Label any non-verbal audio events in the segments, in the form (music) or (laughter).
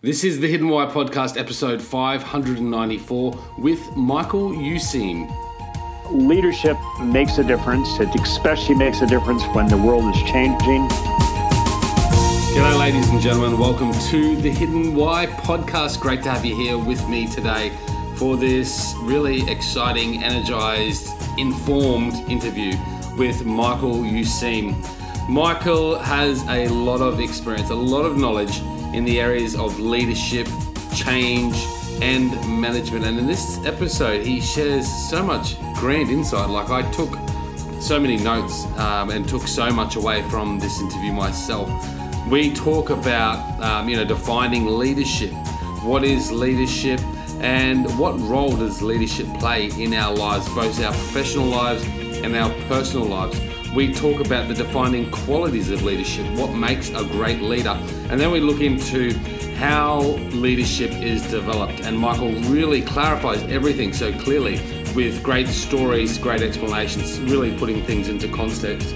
This is the Hidden Why podcast, episode 594, with Michael Useem. Leadership makes a difference. It especially makes a difference when the world is changing. G'day, ladies and gentlemen. Welcome to the Hidden Why podcast. Great to have you here with me today for this really exciting, energized, informed interview with Michael Useem. Michael has a lot of experience, a lot of knowledge in the areas of leadership, change, and management. And in this episode, he shares so much grand insight. Like, I took so many notes um, and took so much away from this interview myself. We talk about, um, you know, defining leadership. What is leadership? And what role does leadership play in our lives, both our professional lives and our personal lives? We talk about the defining qualities of leadership, what makes a great leader, and then we look into how leadership is developed. And Michael really clarifies everything so clearly with great stories, great explanations, really putting things into context.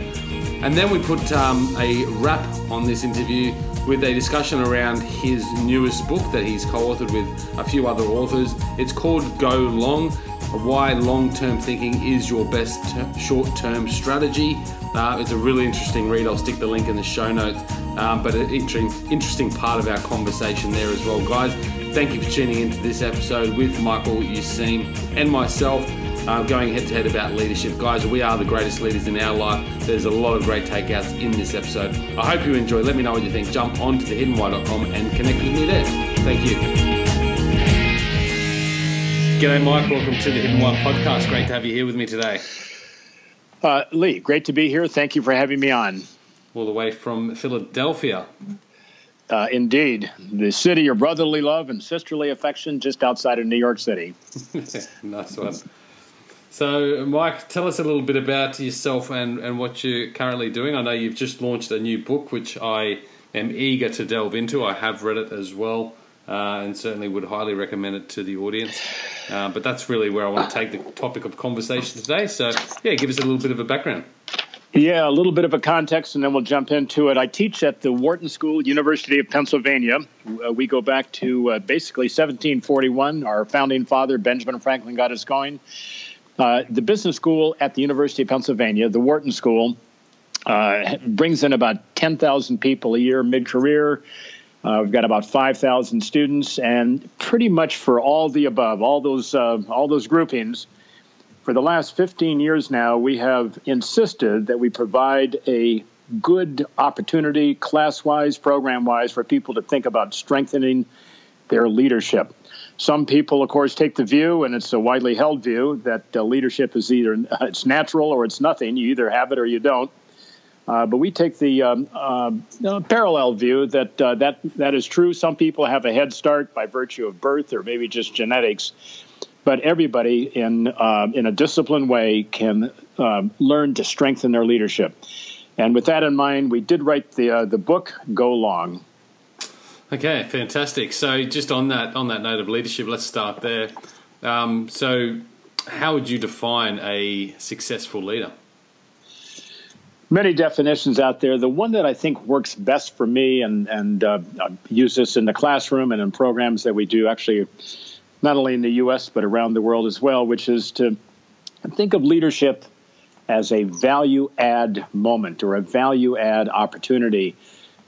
And then we put um, a wrap on this interview with a discussion around his newest book that he's co authored with a few other authors. It's called Go Long why long term thinking is your best short term strategy. Uh, it's a really interesting read. I'll stick the link in the show notes. Um, but an interesting, interesting part of our conversation there as well, guys. Thank you for tuning into this episode with Michael Useem and myself. Uh, going head to head about leadership. Guys, we are the greatest leaders in our life. There's a lot of great takeouts in this episode. I hope you enjoy. Let me know what you think. Jump onto thehiddenwhy.com and connect with me there. Thank you. G'day, Mike. Welcome to the Hidden Why podcast. Great to have you here with me today. Uh, Lee, great to be here. Thank you for having me on. All the way from Philadelphia. Uh, indeed, the city of brotherly love and sisterly affection just outside of New York City. (laughs) nice one. So, Mike, tell us a little bit about yourself and, and what you're currently doing. I know you've just launched a new book, which I am eager to delve into. I have read it as well uh, and certainly would highly recommend it to the audience. Uh, but that's really where I want to take the topic of conversation today. So, yeah, give us a little bit of a background. Yeah, a little bit of a context, and then we'll jump into it. I teach at the Wharton School, University of Pennsylvania. Uh, we go back to uh, basically 1741. Our founding father, Benjamin Franklin, got us going. Uh, the business school at the University of Pennsylvania, the Wharton School, uh, brings in about 10,000 people a year mid career. Uh, we've got about 5,000 students, and pretty much for all the above, all those uh, all those groupings, for the last 15 years now, we have insisted that we provide a good opportunity, class-wise, program-wise, for people to think about strengthening their leadership. Some people, of course, take the view, and it's a widely held view, that uh, leadership is either it's natural or it's nothing. You either have it or you don't. Uh, but we take the um, uh, parallel view that uh, that that is true. Some people have a head start by virtue of birth or maybe just genetics, but everybody in uh, in a disciplined way can um, learn to strengthen their leadership. And with that in mind, we did write the uh, the book Go Long. Okay, fantastic. So just on that on that note of leadership, let's start there. Um, so, how would you define a successful leader? Many definitions out there. The one that I think works best for me, and and uh, I use this in the classroom and in programs that we do, actually, not only in the U.S. but around the world as well, which is to think of leadership as a value add moment or a value add opportunity.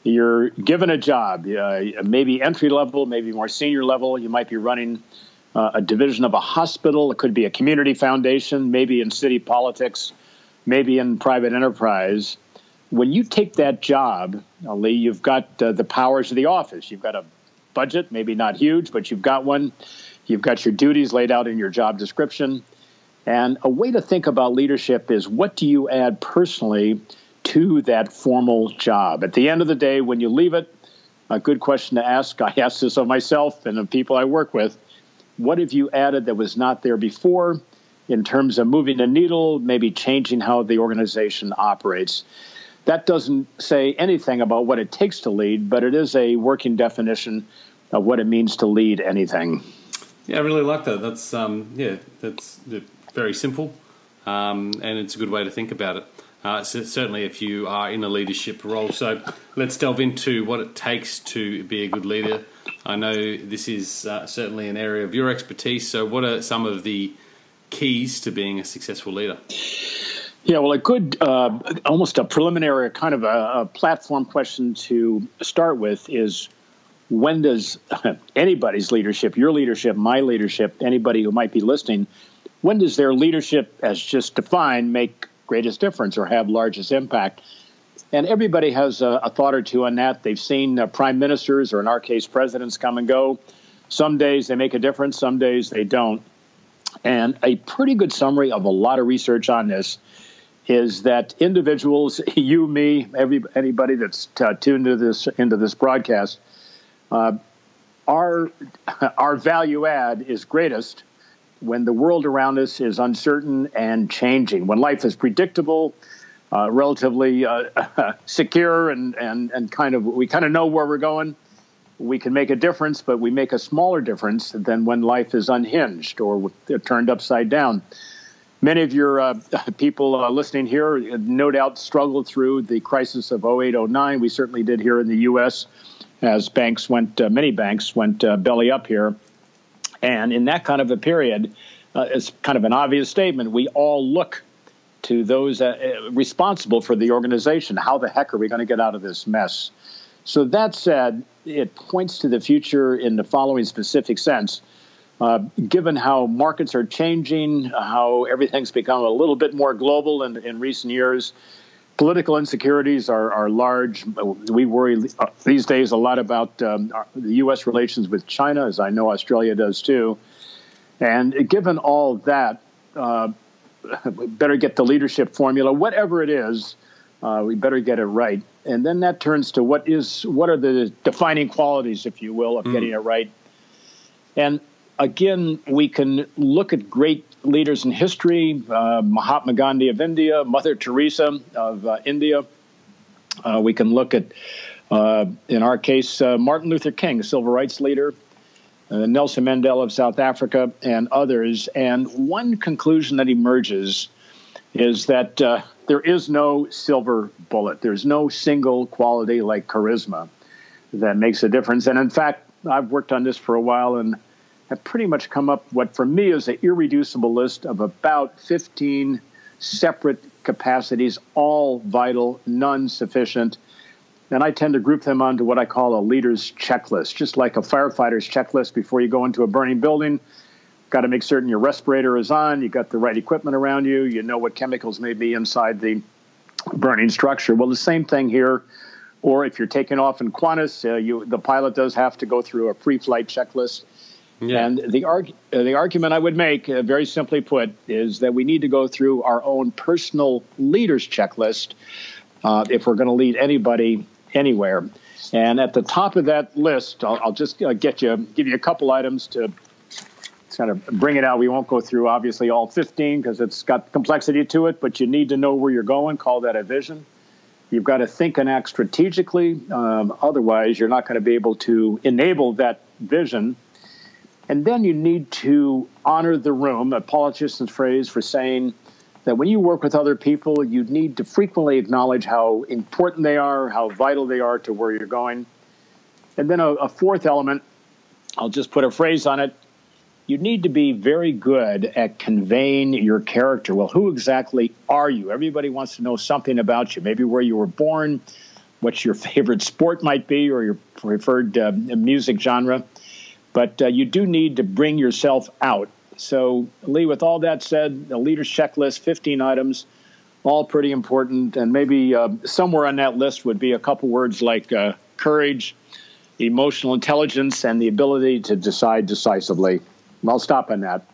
You're given a job, uh, maybe entry level, maybe more senior level. You might be running uh, a division of a hospital. It could be a community foundation, maybe in city politics maybe in private enterprise, when you take that job, Lee, you've got uh, the powers of the office. You've got a budget, maybe not huge, but you've got one. You've got your duties laid out in your job description. And a way to think about leadership is what do you add personally to that formal job? At the end of the day, when you leave it, a good question to ask. I ask this of myself and the people I work with. What have you added that was not there before? In terms of moving the needle, maybe changing how the organization operates. That doesn't say anything about what it takes to lead, but it is a working definition of what it means to lead anything. Yeah, I really like that. That's um, yeah, that's very simple, um, and it's a good way to think about it. Uh, so certainly, if you are in a leadership role, so let's delve into what it takes to be a good leader. I know this is uh, certainly an area of your expertise. So, what are some of the keys to being a successful leader? Yeah, well, a good, uh, almost a preliminary kind of a, a, platform question to start with is when does (laughs) anybody's leadership, your leadership, my leadership, anybody who might be listening, when does their leadership, as just defined, make greatest difference or have largest impact? And everybody has a, a thought or two on that. They've seen uh, prime ministers, or in our case, presidents, come and go. Some days they make a difference, some days they don't. And a pretty good summary of a lot of research on this is that individuals, (laughs) you, me, every, anybody that's t- tuned into this into this broadcast, uh, our (laughs) our value add is greatest when the world around us is uncertain and changing. When life is predictable, uh, relatively uh, (laughs) secure, and, and and kind of we kind of know where we're going. We can make a difference, but we make a smaller difference than when life is unhinged or turned upside down. Many of your uh, (laughs) people uh, listening here, no doubt, struggled through the crisis of 08, 09. We certainly did here in the U.S. as banks went, uh, many banks went uh, belly up here. And in that kind of a period, uh, it's kind of an obvious statement. We all look to those uh, responsible for the organization. How the heck are we going to get out of this mess? So, that said, it points to the future in the following specific sense. Uh, given how markets are changing, how everything's become a little bit more global in, in recent years, political insecurities are, are large. We worry uh, these days a lot about um, the U.S. relations with China, as I know Australia does too. And given all that, uh, (laughs) we better get the leadership formula, whatever it is. Uh, we better get it right, and then that turns to what is what are the defining qualities, if you will, of mm. getting it right. And again, we can look at great leaders in history uh, Mahatma Gandhi of India, Mother Teresa of uh, India. Uh, we can look at, uh, in our case, uh, Martin Luther King, civil rights leader, uh, Nelson Mandela of South Africa, and others. And one conclusion that emerges is that uh, there is no silver bullet, there's no single quality like charisma that makes a difference. And in fact, I've worked on this for a while and have pretty much come up with what for me is an irreducible list of about 15 separate capacities, all vital, none sufficient. And I tend to group them onto what I call a leader's checklist, just like a firefighter's checklist before you go into a burning building. Got to make certain your respirator is on, you got the right equipment around you, you know what chemicals may be inside the burning structure. Well, the same thing here. Or if you're taking off in Qantas, uh, you, the pilot does have to go through a pre flight checklist. Yeah. And the, arg- uh, the argument I would make, uh, very simply put, is that we need to go through our own personal leaders checklist uh, if we're going to lead anybody anywhere. And at the top of that list, I'll, I'll just uh, get you, give you a couple items to kind of bring it out. We won't go through obviously all 15 because it's got complexity to it, but you need to know where you're going. Call that a vision. You've got to think and act strategically. Um, otherwise, you're not going to be able to enable that vision and then you need to honor the room, a politician's phrase for saying that when you work with other people, you need to frequently acknowledge how important they are, how vital they are to where you're going. And then a, a fourth element, I'll just put a phrase on it. You need to be very good at conveying your character. Well, who exactly are you? Everybody wants to know something about you, maybe where you were born, what your (laughs) favorite sport might be, or your preferred uh, music genre. But uh, you do need to bring yourself out. So, Lee, with all that said, the leader's checklist, 15 items, all pretty important. And maybe uh, somewhere on that list would be a couple words like uh, courage, emotional intelligence, and the ability to decide decisively. I'll stop on that.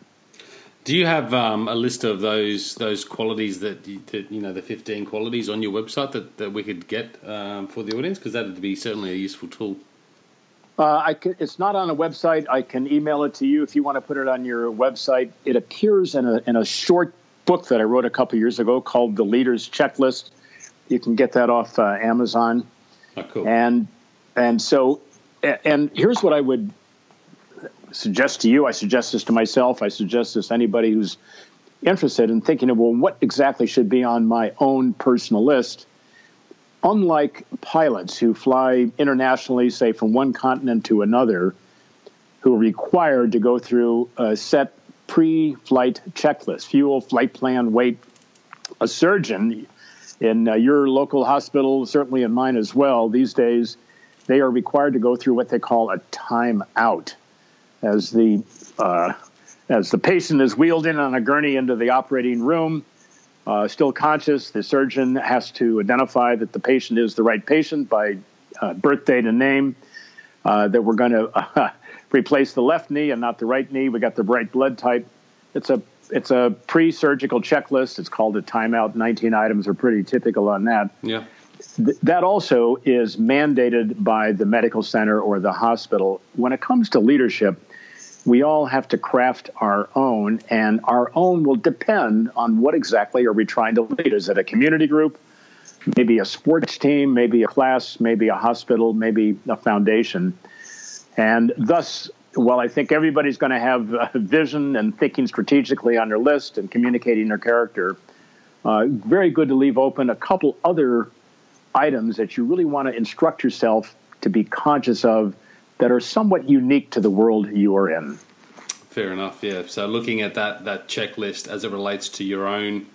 Do you have um, a list of those those qualities that you, that, you know the fifteen qualities on your website that, that we could get um, for the audience? Because that would be certainly a useful tool. Uh, I can, it's not on a website. I can email it to you if you want to put it on your website. It appears in a, in a short book that I wrote a couple years ago called The Leader's Checklist. You can get that off uh, Amazon. Oh, cool. And and so and here's what I would suggest to you. I suggest this to myself. I suggest this to anybody who's interested in thinking of well, what exactly should be on my own personal list. unlike pilots who fly internationally, say from one continent to another, who are required to go through a set pre flight checklist fuel, flight plan, weight. A surgeon in uh, your local hospital, certainly in mine as well, these days, they are required to go through what they call a timeout. As the uh, as the patient is wheeled in on a gurney into the operating room, uh, still conscious, the surgeon has to identify that the patient is the right patient by uh, birth date and name. Uh, that we're going (laughs) to replace the left knee and not the right knee. We got the right blood type. It's a it's a pre-surgical checklist. It's called a timeout. 19 items are pretty typical on that. Yeah. Th- that also is mandated by the medical center or the hospital. When it comes to leadership, we all have to craft our own, and our own will depend on what exactly are we trying to lead. Is it a community group? Maybe a sports team, maybe a class, maybe a hospital, maybe a foundation. And thus, while I think everybody's going to have a vision and thinking strategically on their list and communicating their character, uh, very good to leave open a couple other items that you really want to instruct yourself to be conscious of that are somewhat unique to the world you are in. Fair enough, yeah. So looking at that that checklist as it relates to your own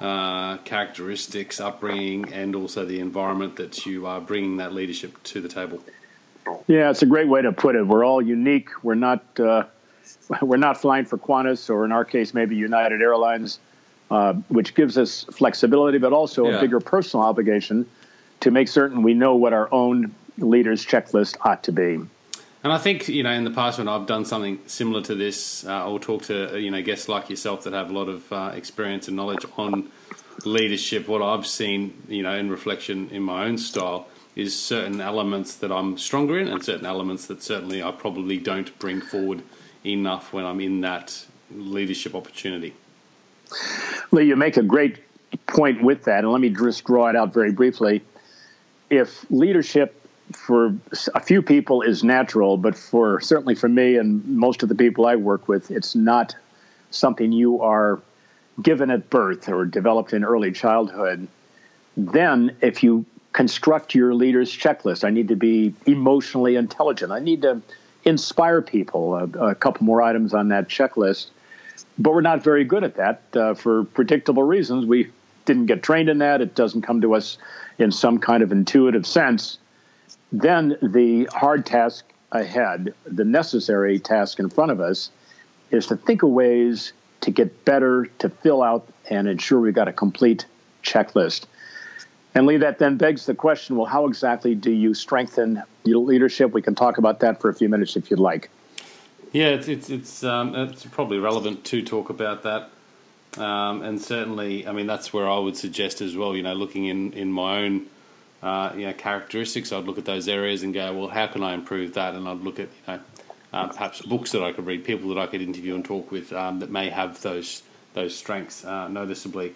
uh, characteristics, upbringing, and also the environment that you are bringing that leadership to the table. Yeah, it's a great way to put it. We're all unique. We're not uh, (laughs) we're not flying for Qantas or in our case maybe United Airlines, uh, which gives us flexibility, but also yeah. a bigger personal obligation to make certain we know what our own leaders' checklist ought to be. And I think you know in the past when I've done something similar to this, uh, or talk to you know guests like yourself that have a lot of uh, experience and knowledge on leadership, what I've seen you know in reflection in my own style is certain elements that I'm stronger in, and certain elements that certainly I probably don't bring forward enough when I'm in that leadership opportunity. Lee, you make a great point with that, and let me just draw it out very briefly. If leadership for a few people is natural, but for certainly for me and most of the people I work with, it's not something you are given at birth or developed in early childhood. Then, if you construct your leader's checklist. I need to be emotionally intelligent. I need to inspire people. A, a couple more items on that checklist. But we're not very good at that uh, for predictable reasons. We didn't get trained in that. It doesn't come to us in some kind of intuitive sense. Then the hard task ahead, the necessary task in front of us, is to think of ways to get better, to fill out and ensure we've got a complete checklist. And Lee, that then begs the question well, how exactly do you strengthen your leadership? We can talk about that for a few minutes if you'd like. Yeah, it's it's it's, um, it's probably relevant to talk about that, um, and certainly, I mean, that's where I would suggest as well. You know, looking in in my own uh, you know characteristics, I'd look at those areas and go, well, how can I improve that? And I'd look at you know uh, perhaps books that I could read, people that I could interview and talk with um, that may have those those strengths uh, noticeably,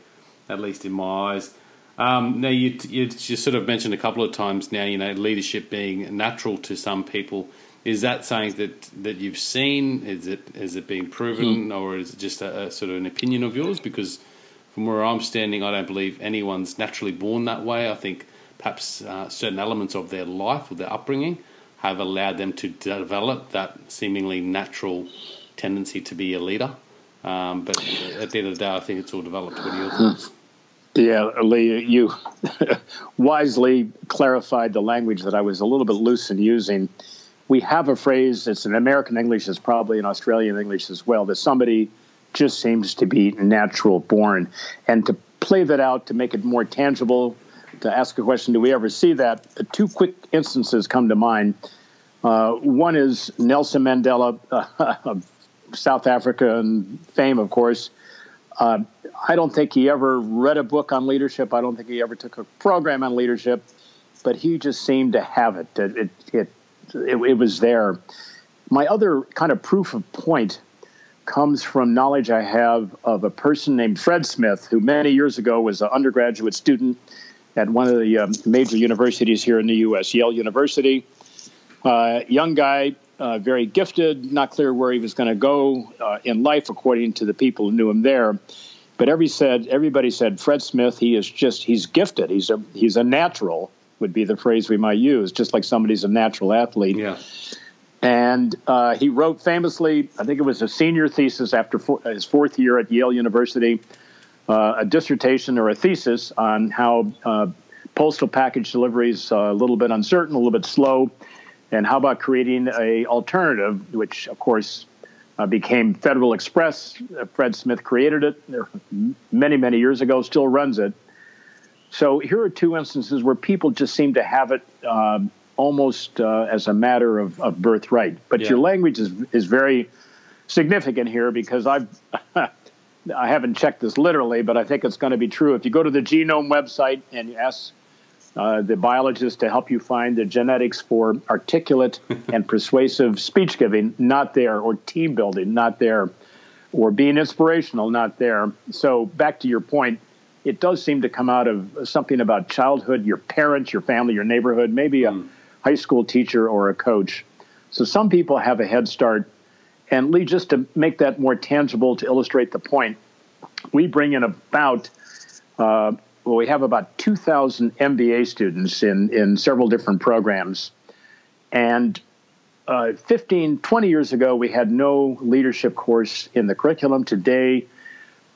at least in my eyes. Um, now, you, you, you sort of mentioned a couple of times now, you know, leadership being natural to some people. Is that something that, that you've seen? Is it has it been proven, mm. or is it just a, a, sort of an opinion of yours? Because from where I'm standing, I don't believe anyone's naturally born that way. I think perhaps uh, certain elements of their life or their upbringing have allowed them to develop that seemingly natural tendency to be a leader. Um, but at the end of the day, I think it's all developed. What are your thoughts? Yeah, Lee, you (laughs) wisely clarified the language that I was a little bit loose in using. We have a phrase, it's an American English, it's probably an Australian English as well, that somebody just seems to be natural born. And to play that out, to make it more tangible, to ask a question, do we ever see that? Two quick instances come to mind. Uh, one is Nelson Mandela uh, (laughs) of South Africa and fame, of course. Uh, I don't think he ever read a book on leadership. I don't think he ever took a program on leadership, but he just seemed to have it. It, it, it, it, it was there. My other kind of proof of point comes from knowledge I have of a person named Fred Smith, who many years ago was an undergraduate student at one of the um, major universities here in the U.S., Yale University. Uh, young guy, uh, very gifted, not clear where he was going to go uh, in life, according to the people who knew him there. But every said everybody said Fred Smith. He is just he's gifted. He's a he's a natural would be the phrase we might use. Just like somebody's a natural athlete. Yeah. And uh, he wrote famously, I think it was a senior thesis after four, his fourth year at Yale University, uh, a dissertation or a thesis on how uh, postal package deliveries uh, a little bit uncertain, a little bit slow, and how about creating a alternative, which of course uh, became Federal Express. Uh, Fred Smith created it many, many years ago, still runs it. So here are two instances where people just seem to have it um, almost uh, as a matter of, of birthright. But yeah. your language is is very significant here because I've (laughs) I haven't checked this literally, but I think it's going to be true. If you go to the genome website and you ask uh, the biologist to help you find the genetics for articulate (laughs) and persuasive speech giving, not there, or team building, not there, or being inspirational, not there. So back to your point, it does seem to come out of something about childhood, your parents, your family, your neighborhood, maybe a mm. high school teacher or a coach. So some people have a head start. And Lee, just to make that more tangible, to illustrate the point, we bring in about uh, well, we have about 2,000 MBA students in, in several different programs. And uh, 15, 20 years ago, we had no leadership course in the curriculum. Today,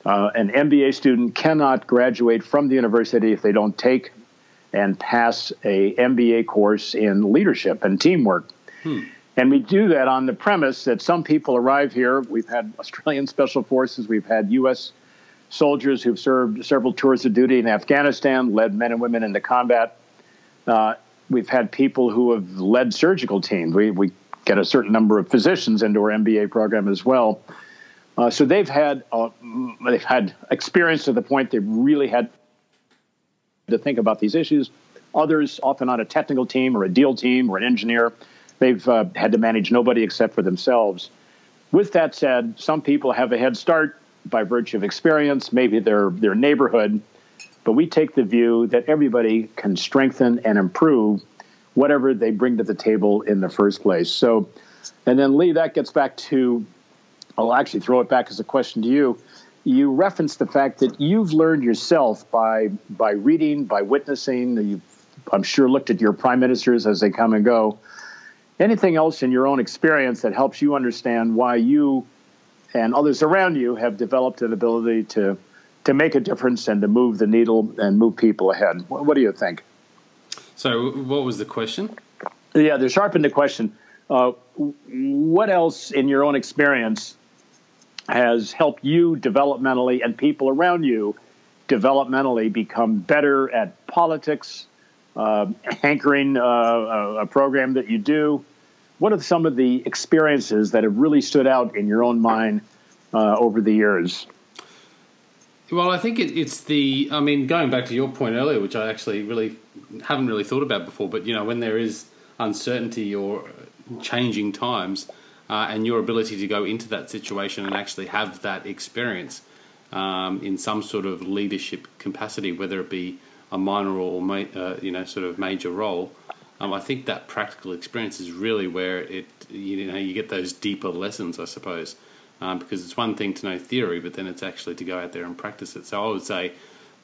uh, an MBA student cannot graduate from the university if they don't take and pass a MBA course in leadership and teamwork. Hmm. And we do that on the premise that some people arrive here. We've had Australian Special Forces, we've had U.S soldiers who've served several tours of duty in Afghanistan, led men and women into combat. Uh, we've had people who have led surgical teams. We, we get a certain number of physicians into our MBA program as well. Uh, so they've had uh, they've had experience to the point they've really had to think about these issues. Others, often on a technical team or a deal team or an engineer, they've uh, had to manage nobody except for themselves. With that said, some people have a head start by virtue of experience, maybe their their neighborhood, but we take the view that everybody can strengthen and improve whatever they bring to the table in the first place. So, and then Lee, that gets back to I'll actually throw it back as a question to you. You referenced the fact that you've learned yourself by by reading, by witnessing. You've, I'm sure, looked at your prime ministers as they come and go. Anything else in your own experience that helps you understand why you and others around you have developed an ability to to make a difference and to move the needle and move people ahead. What, what do you think? So, what was the question? Yeah, to sharpen the question, uh, what else in your own experience has helped you developmentally and people around you developmentally become better at politics, uh, anchoring uh, a program that you do, what are some of the experiences that have really stood out in your own mind uh, over the years? Well, I think it, it's the. I mean, going back to your point earlier, which I actually really haven't really thought about before, but you know, when there is uncertainty or changing times, uh, and your ability to go into that situation and actually have that experience um, in some sort of leadership capacity, whether it be a minor or uh, you know sort of major role, um, I think that practical experience is really where it you know you get those deeper lessons, I suppose, um, because it's one thing to know theory, but then it's actually to go out there and practice it. So I would say,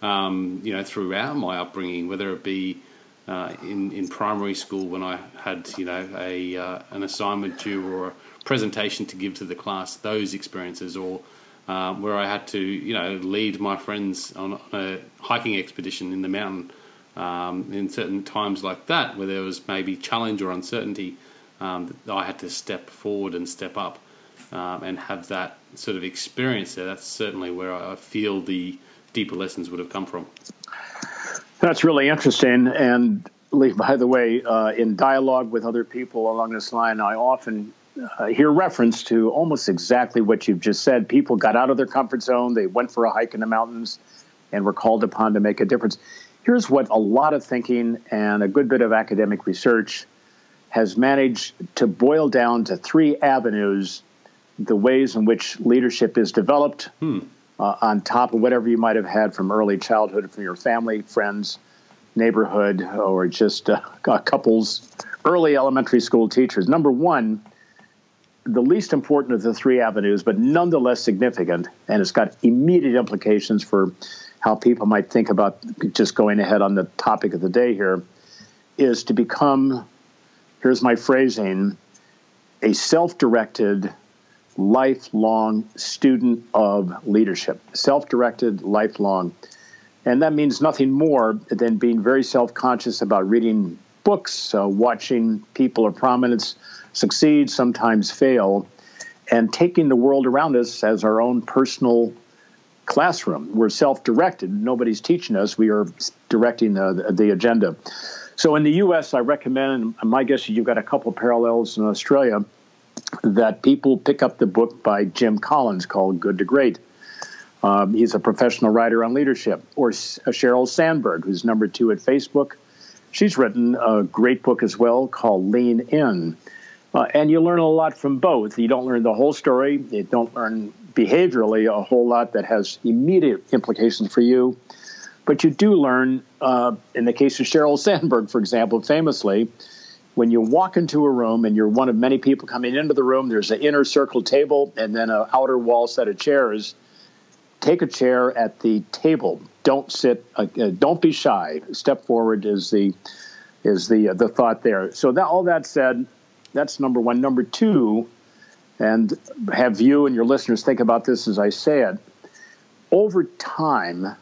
um, you know, throughout my upbringing, whether it be uh, in in primary school when I had you know a uh, an assignment due or presentation to give to the class, those experiences, or um, where I had to you know lead my friends on a hiking expedition in the mountain um, in certain times like that, where there was maybe challenge or uncertainty, um, I had to step forward and step up um, and have that sort of experience there. That's certainly where I feel the deeper lessons would have come from. That's really interesting. And Lee, by the way, uh, in dialogue with other people along this line, I often uh, hear reference to almost exactly what you've just said. People got out of their comfort zone, they went for a hike in the mountains, and were called upon to make a difference. Here's what a lot of thinking and a good bit of academic research has managed to boil down to three avenues the ways in which leadership is developed hmm. uh, on top of whatever you might have had from early childhood from your family, friends, neighborhood, or just uh, (laughs) couples, early elementary school teachers. Number one, the least important of the three avenues, but nonetheless significant, and it's got immediate implications for how people might think about just going ahead on the topic of the day here, is to become, here's my phrasing, a self directed, lifelong student of leadership. Self directed, lifelong. And that means nothing more than being very self conscious about reading books, uh, watching people of prominence succeed, sometimes fail, and taking the world around us as our own personal classroom. We're self directed, nobody's teaching us, we are directing the, the agenda. So in the US, I recommend, my guess is you've got a couple parallels in Australia, that people pick up the book by Jim Collins called Good to Great. Um, he's a professional writer on leadership. Or uh, Sheryl Sandberg, who's number two at Facebook. She's written a great book as well called Lean In. Uh, and you learn a lot from both. You don't learn the whole story. You don't learn behaviorally a whole lot that has immediate implications for you. But you do learn, uh, in the case of Sheryl Sandberg, for example, famously, when you walk into a room and you're one of many people coming into the room, there's an inner circle table and then an outer wall set of chairs. Take a chair at the table. Don't sit. Uh, uh don't be shy. Step forward is the is the uh, the thought there. So that all that said, that's number one. Number two, and have you and your listeners think about this as I say it. Over time,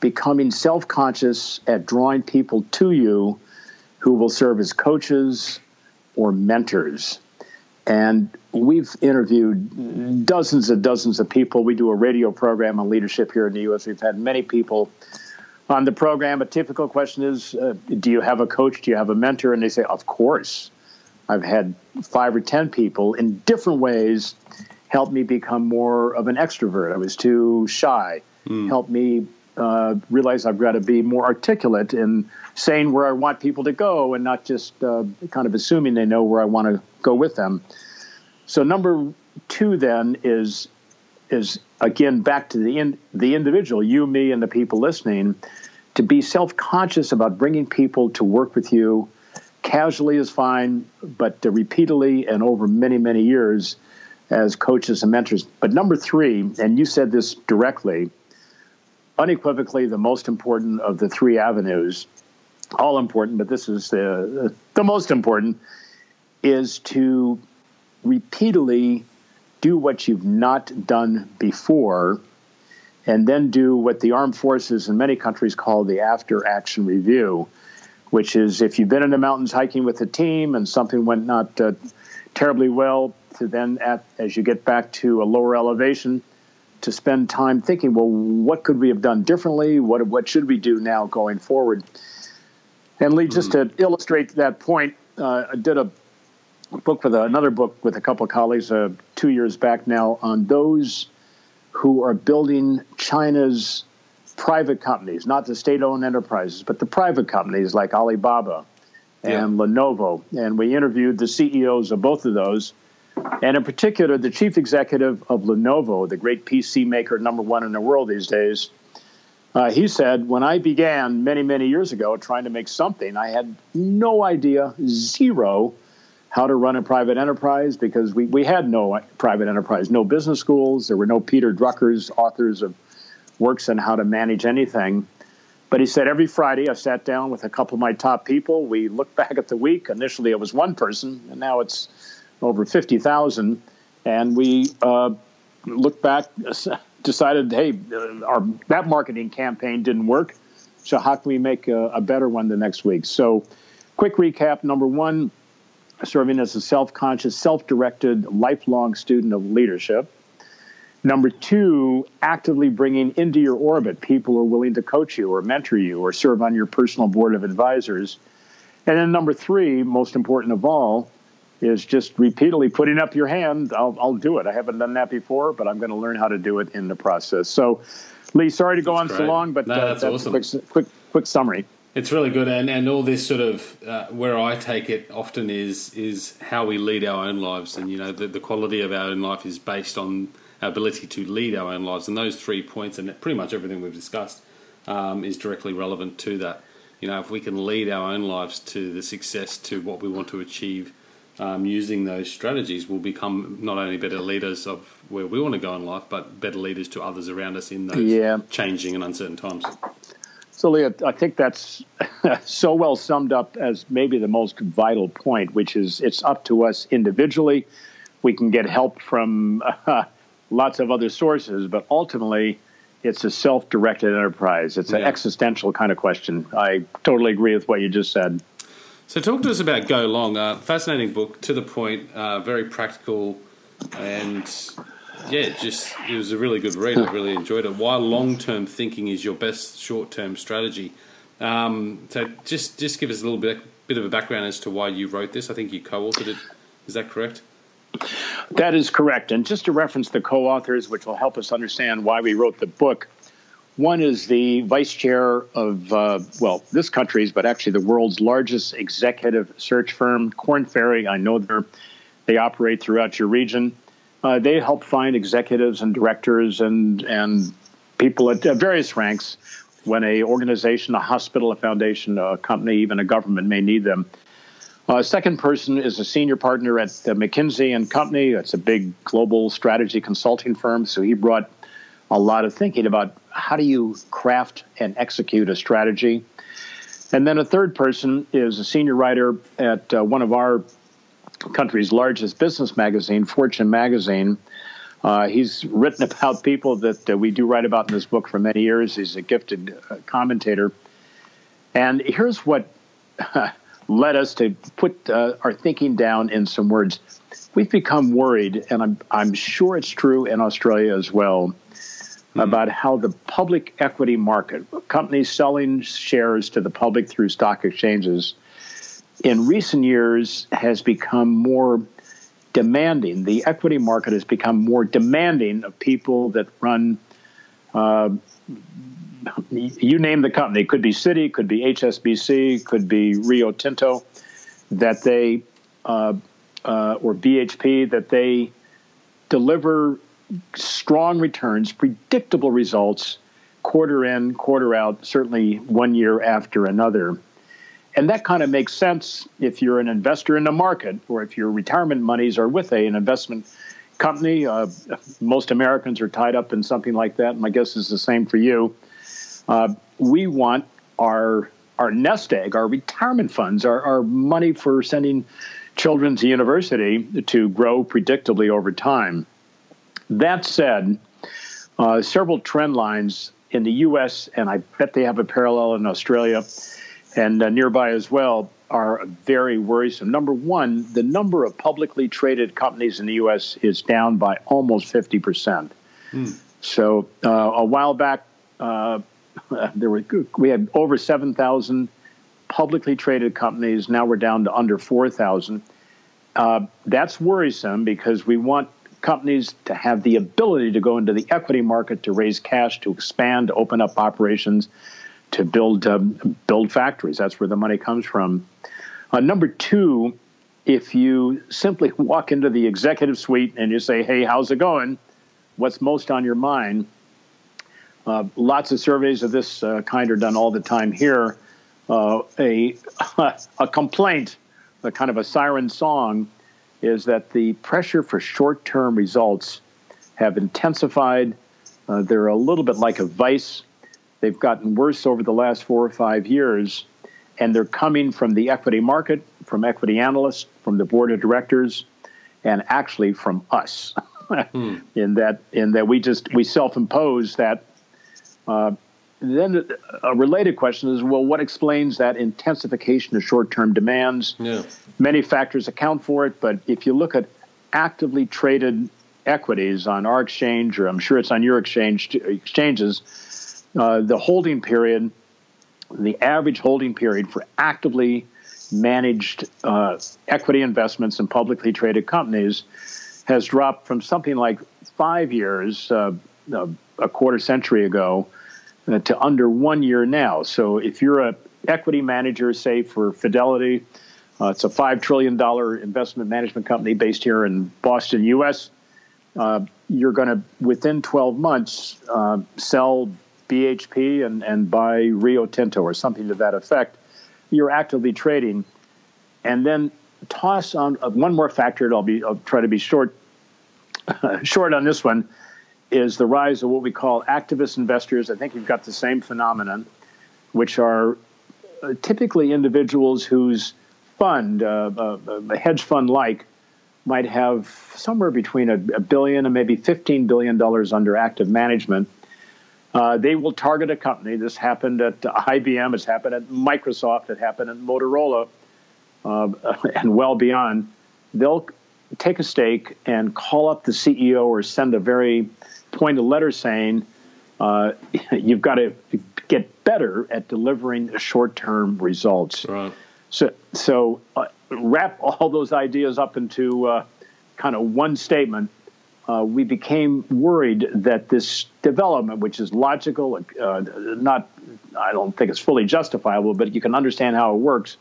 becoming self conscious at drawing people to you who will serve as coaches or mentors. And we've interviewed dozens and dozens of people. We do a radio program on leadership here in the U.S. We've had many people on the program. A typical question is uh, Do you have a coach? Do you have a mentor? And they say, Of course. I've had five or 10 people in different ways help me become more of an extrovert. I was too shy. Mm. Help me uh, realize I've got to be more articulate in saying where I want people to go and not just uh, kind of assuming they know where I want to go with them. So number two then is is again back to the in, the individual, you, me, and the people listening, to be self conscious about bringing people to work with you Casually is fine, but repeatedly and over many, many years as coaches and mentors. But number three, and you said this directly, unequivocally the most important of the three avenues, all important, but this is the, the most important, is to repeatedly do what you've not done before and then do what the armed forces in many countries call the after action review which is if you've been in the mountains hiking with a team and something went not uh, terribly well, to then at, as you get back to a lower elevation, to spend time thinking, well, what could we have done differently? What what should we do now going forward? And Lee, just mm-hmm. to illustrate that point, uh, I did a book with a, another book with a couple of colleagues uh, two years back now on those who are building China's private companies, not the state owned enterprises, but the private companies like Alibaba and yeah. Lenovo. And we interviewed the CEOs of both of those. And in particular, the chief executive of Lenovo, the great PC maker, number one in the world these days, uh, he said, When I began many, many years ago trying to make something, I had no idea, zero, how to run a private enterprise because we, we had no private enterprise, no business schools. There were no Peter Druckers, authors of works on how to manage anything. But he said every Friday I sat down with a couple of my top people. We looked back at the week. Initially it was one person, and now it's over 50,000. And we uh, looked back, (laughs) decided, hey, uh, our, that marketing campaign didn't work. So how can we make a, a better one the next week? So, quick recap number one, serving as a self conscious, self directed, lifelong student of leadership. Number two, actively bringing into your orbit people who are willing to coach you or mentor you or serve on your personal board of advisors. And then number three, most important of all, is just repeatedly putting up your hand. I'll, I'll do it. I haven't done that before, but I'm going to learn how to do it in the process. So, Lee, sorry to go that's on great. so long, but no, uh, that's, that's awesome. a quick, quick, quick summary. It's really good, and, and all this sort of uh, where I take it often is is how we lead our own lives, and you know the, the quality of our own life is based on our ability to lead our own lives. And those three points, and pretty much everything we've discussed, um, is directly relevant to that. You know, if we can lead our own lives to the success, to what we want to achieve, um, using those strategies will become not only better leaders of where we want to go in life, but better leaders to others around us in those yeah. changing and uncertain times. So, Leah, I think that's (laughs) so well summed up as maybe the most vital point, which is it's up to us individually. We can get help from uh, (laughs) lots of other sources, but ultimately, it's a self directed enterprise. It's an existential kind of question. I totally agree with what you just said. So, talk to us about Go Long. Uh, fascinating book, to the point, uh, very practical, and yeah, just it was a really good read. I really enjoyed it. Why long term thinking is your best short term strategy. Um, so, just just give us a little bit bit of a background as to why you wrote this. I think you co-authored it. Is that correct? That is correct. And just to reference the co-authors, which will help us understand why we wrote the book. One is the vice chair of, uh, well, this country's, but actually the world's largest executive search firm, Korn Ferry. I know they they operate throughout your region. Uh, they help find executives and directors and and people at various ranks when a organization, a hospital, a foundation, a company, even a government may need them. Uh, second person is a senior partner at McKinsey and Company. It's a big global strategy consulting firm. So he brought a lot of thinking about how do you craft and execute a strategy. And then a third person is a senior writer at uh, one of our country's largest business magazine, Fortune magazine. Uh, he's written about people that uh, we do write about in this book for many years. He's a gifted uh, commentator. And here's what (laughs) led us to put uh, our thinking down in some words. We've become worried, and I'm, I'm sure it's true in Australia as well, mm-hmm. about how the public equity market, companies selling shares to the public through stock exchanges, in recent years has become more demanding. The equity market has become more demanding of people that run. Uh, you name the company. It could be Citi, could be HSBC, could be Rio Tinto, that they uh, uh, or BHP that they deliver strong returns, predictable results, quarter in, quarter out, certainly one year after another. And that kind of makes sense if you're an investor in the market or if your retirement monies are with a, an investment company. Uh, most Americans are tied up in something like that. And my guess is the same for you. Uh, we want our our nest egg, our retirement funds, our, our money for sending children to university to grow predictably over time. That said, uh, several trend lines in the U.S., and I bet they have a parallel in Australia and uh, nearby as well, are very worrisome. Number one, the number of publicly traded companies in the U.S. is down by almost 50%. Mm. So uh, a while back, uh, (laughs) there were we had over 7,000 publicly traded companies. Now we're down to under 4,000. Uh, that's worrisome because we want companies to have the ability to go into the equity market to raise cash, to expand, to open up operations, to build um, build factories. That's where the money comes from. Uh, number two, if you simply (laughs) walk into the executive suite and you say, "Hey, how's it going? What's most on your mind?" Uh, lots of surveys of this uh, kind are done all the time here. Uh, a (laughs) a complaint, a kind of a siren song, is that the pressure for short-term results have intensified. Uh, they're a little bit like a vice. They've gotten worse over the last four or five years, and they're coming from the equity market, from equity analysts, from the board of directors, and actually from us. hmm. (laughs) In that, in that we just we self-impose that uh, then a related question is well, what explains that intensification of short term demands? Yeah. Many factors account for it, but if you look at actively traded equities on our exchange, or I'm sure it's on your exchange exchanges, uh, the holding period, the average holding period for actively managed uh, equity investments in publicly traded companies has dropped from something like five years, uh, uh a quarter century ago, uh, to under one year now. So if you're a equity manager, say for Fidelity, uh, it's a five trillion dollar investment management company based here in Boston, U.S. Uh, you're going to within 12 months uh, sell BHP and and buy Rio Tinto or something to that effect. You're actively trading, and then toss on uh, one more factor. I'll be I'll try to be short (laughs) short on this one. Is the rise of what we call activist investors? I think you've got the same phenomenon, which are uh, typically individuals whose fund, uh, uh, a hedge fund like, might have somewhere between a, a, billion and maybe $15 billion under active management. Uh, they will target a company. This happened at IBM, it's happened at Microsoft, it happened at Motorola, uh, (laughs) and well beyond. They'll take a stake and call up the CEO or send a very pointed letter saying, uh, (laughs) you've got to get better at delivering short term results. Right. So, so uh, wrap all those ideas up into uh, kind of one statement. Uh, we became worried that this development, which is logical, uh, not, I don't think it's fully justifiable, but you can understand how it works.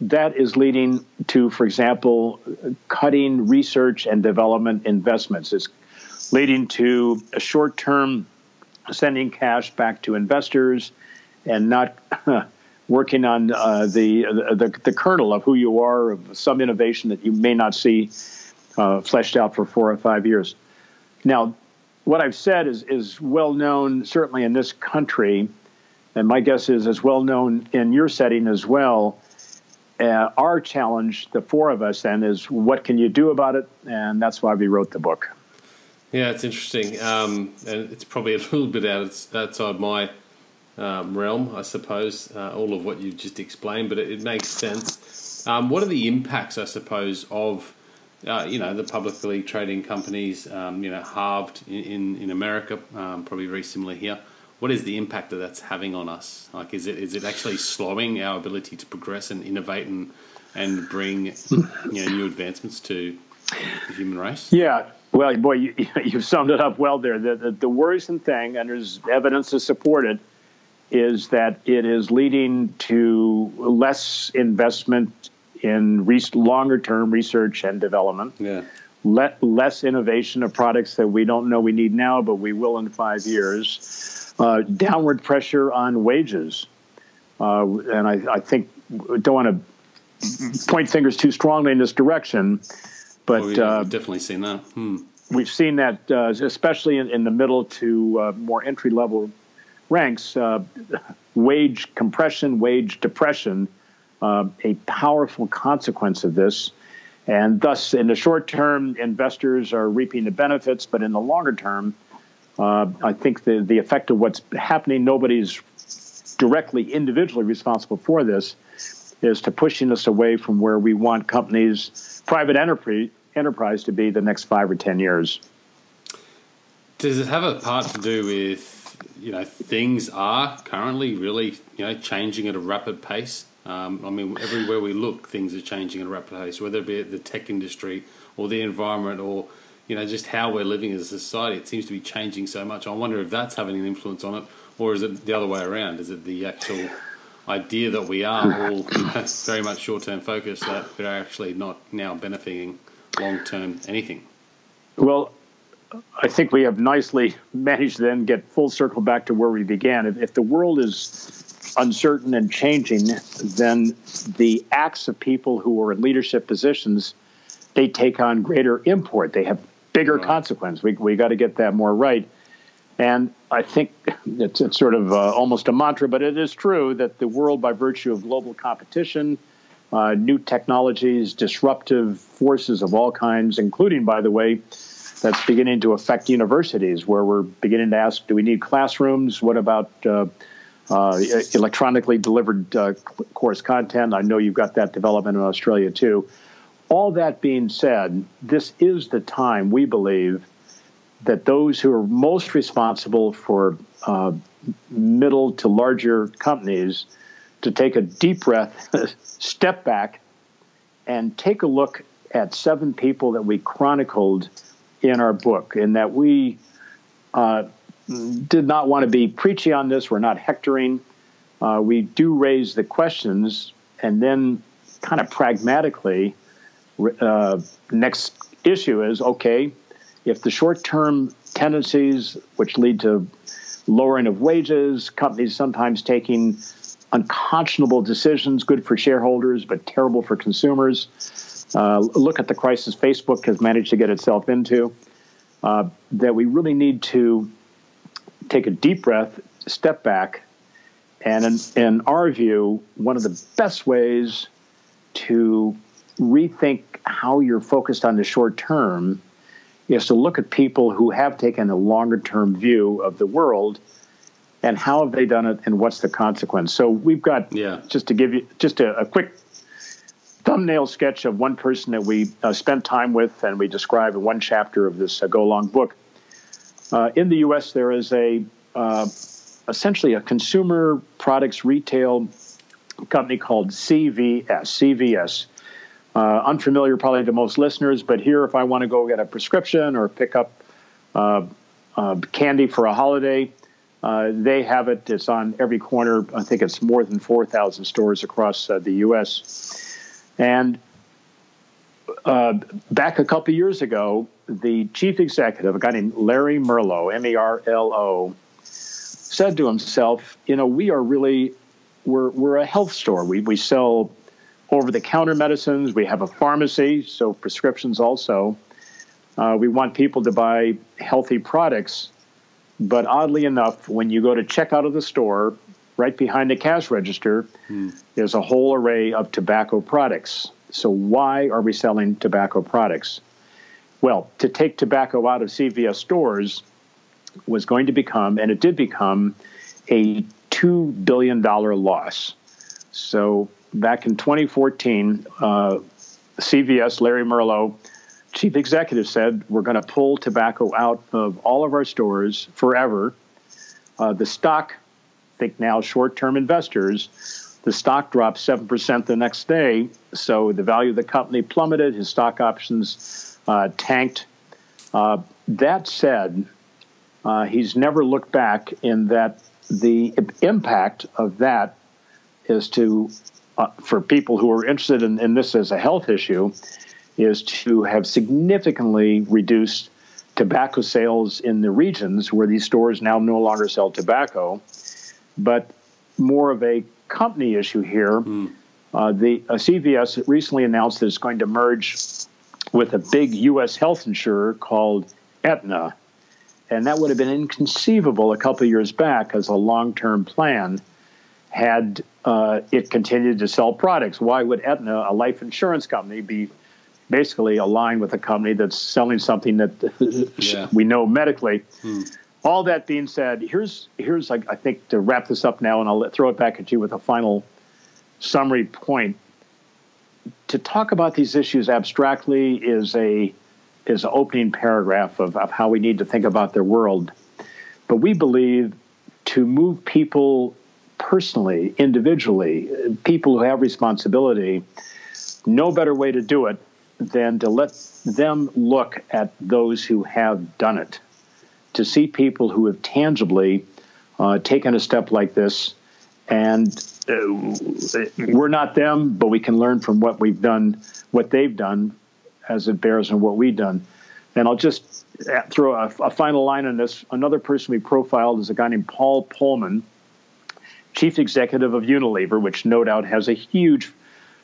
That is leading to, for example, cutting research and development investments. It's leading to a short term sending cash back to investors and not (laughs) working on uh, the, the, the kernel of who you are, of some innovation that you may not see uh, fleshed out for four or five years. Now, what I've said is is well known, certainly in this country, and my guess is as well known in your setting as well. Uh, our challenge, the four of us, then, is what can you do about it, and that's why we wrote the book. Yeah, it's interesting, um, and it's probably a (laughs) little bit out outside my um, realm, I suppose. Uh, all of what you just explained, but it, it makes sense. Um, what are the impacts, I suppose, of uh, you know the publicly trading companies? Um, you know, halved in in, in America, um, probably very similar here. What is the impact that that's having on us? Like, is it is it actually slowing our ability to progress and innovate and and bring you know new advancements to the human race? Yeah, well, boy, you, you summed it up well there. The, the, the, worrisome thing, and there's evidence to support it, is that it is leading to less investment in re- longer term research and development. Yeah. Le- less innovation of products that we don't know we need now, but we will in five years. Uh, downward pressure on wages. Uh, and I, I think, don't want to point fingers too strongly in this direction but we've uh, definitely seen that. Hmm. We've seen that, uh, especially in, in, the middle to uh, more entry level ranks, uh, wage compression, wage depression, uh, a powerful consequence of this. And thus, in the short term, investors are reaping the benefits, but in the longer term, uh, I think the, the effect of what's happening, nobody's directly, individually responsible for this, is to pushing us away from where we want companies, private enterprise, enterprise to be the next five or ten years. Does it have a part to do with you know things are currently really you know changing at a rapid pace? Um, I mean, everywhere we look, things are changing at a rapid pace, whether it be the tech industry or the environment or you know just how we're living as a society. It seems to be changing so much. I wonder if that's having an influence on it, or is it the other way around? Is it the actual idea that we are all (coughs) very much short term focused that we're actually not now benefiting long term anything? Well, I think we have nicely managed to then get full circle back to where we began. If, if the world is uncertain and changing, then the acts of people who are in leadership positions they take on greater import. They have bigger right. consequence. We we got to get that more right. And I think it's, it's sort of uh, almost a mantra, but it is true that the world, by virtue of global competition, uh, new technologies, disruptive forces of all kinds, including, by the way, that's beginning to affect universities, where we're beginning to ask do we need classrooms? What about uh, uh, electronically delivered uh, course content? I know you've got that development in Australia too. All that being said, this is the time we believe that those who are most responsible for uh, middle to larger companies to take a deep breath, (laughs) step back, and take a look at seven people that we chronicled in our book, and that we uh, did not want to be preachy on this. We're not hectoring. Uh, we do raise the questions, and then kind of pragmatically, uh, next issue is okay, if the short term tendencies, which lead to lowering of wages, companies sometimes taking unconscionable decisions, good for shareholders, but terrible for consumers. Uh, look at the crisis Facebook has managed to get itself into. Uh, that we really need to take a deep breath, step back, and in, in our view, one of the best ways to rethink how you're focused on the short term is to look at people who have taken a longer term view of the world and how have they done it and what's the consequence. So we've got yeah. just to give you just a, a quick thumbnail sketch of one person that we uh, spent time with and we describe in one chapter of this uh, go long book. Uh, in the U.S., there is a uh, essentially a consumer products retail company called CVS. CVS. Uh, unfamiliar probably to most listeners, but here, if I want to go get a prescription or pick up uh, candy for a holiday, they have it. It's on every corner. I think it's more than 4,000 stores across the U.S. And uh, back a couple years ago, the chief executive, a guy named Larry Merlo, M E R L O, said to himself, "You know, we are really we're we're a health store. We we sell over the counter medicines. We have a pharmacy, so prescriptions also. Uh, we want people to buy healthy products." But oddly enough, when you go to check out of the store, right behind the cash register, hmm. there's a whole array of tobacco products. So, why are we selling tobacco products? Well, to take tobacco out of CVS stores was going to become, and it did become, a $2 billion loss. So, back in 2014, uh, CVS, Larry Merlo, chief executive, said, We're going to pull tobacco out of all of our stores forever. Uh, the stock I think now short term investors, the stock dropped 7% the next day. So the value of the company plummeted, his stock options tanked. Uh, that said, uh, he's never looked back in that the impact of that is to, uh, for people who are interested in, in this as a health issue, is to have significantly reduced tobacco sales in the regions where these stores now no longer sell tobacco but more of a company issue here. Mm. Uh, the uh, CVS recently announced that it's going to merge with a big U.S. health insurer called Aetna, and that would have been inconceivable a couple of years back as a long-term plan had uh, it continued to sell products. Why would Aetna, a life insurance company, be basically aligned with a company that's selling something that (laughs) yeah. we know medically? Hmm all that being said, here's here's I, I think to wrap this up now, and I'll let, throw it back at you with a final summary point. To talk about these issues abstractly is a is an opening paragraph of, of how we need to think about their world. But we believe to move people personally, individually, people who have responsibility, no better way to do it than to let them look at those who have done it to see people who have tangibly uh, taken a step like this. And we're not them, but we can learn from what we've done, what they've done, as it bears on what we've done. And I'll just throw a, a final line on this. Another person we profiled is a guy named Paul Polman, chief executive of Unilever, which no doubt has a huge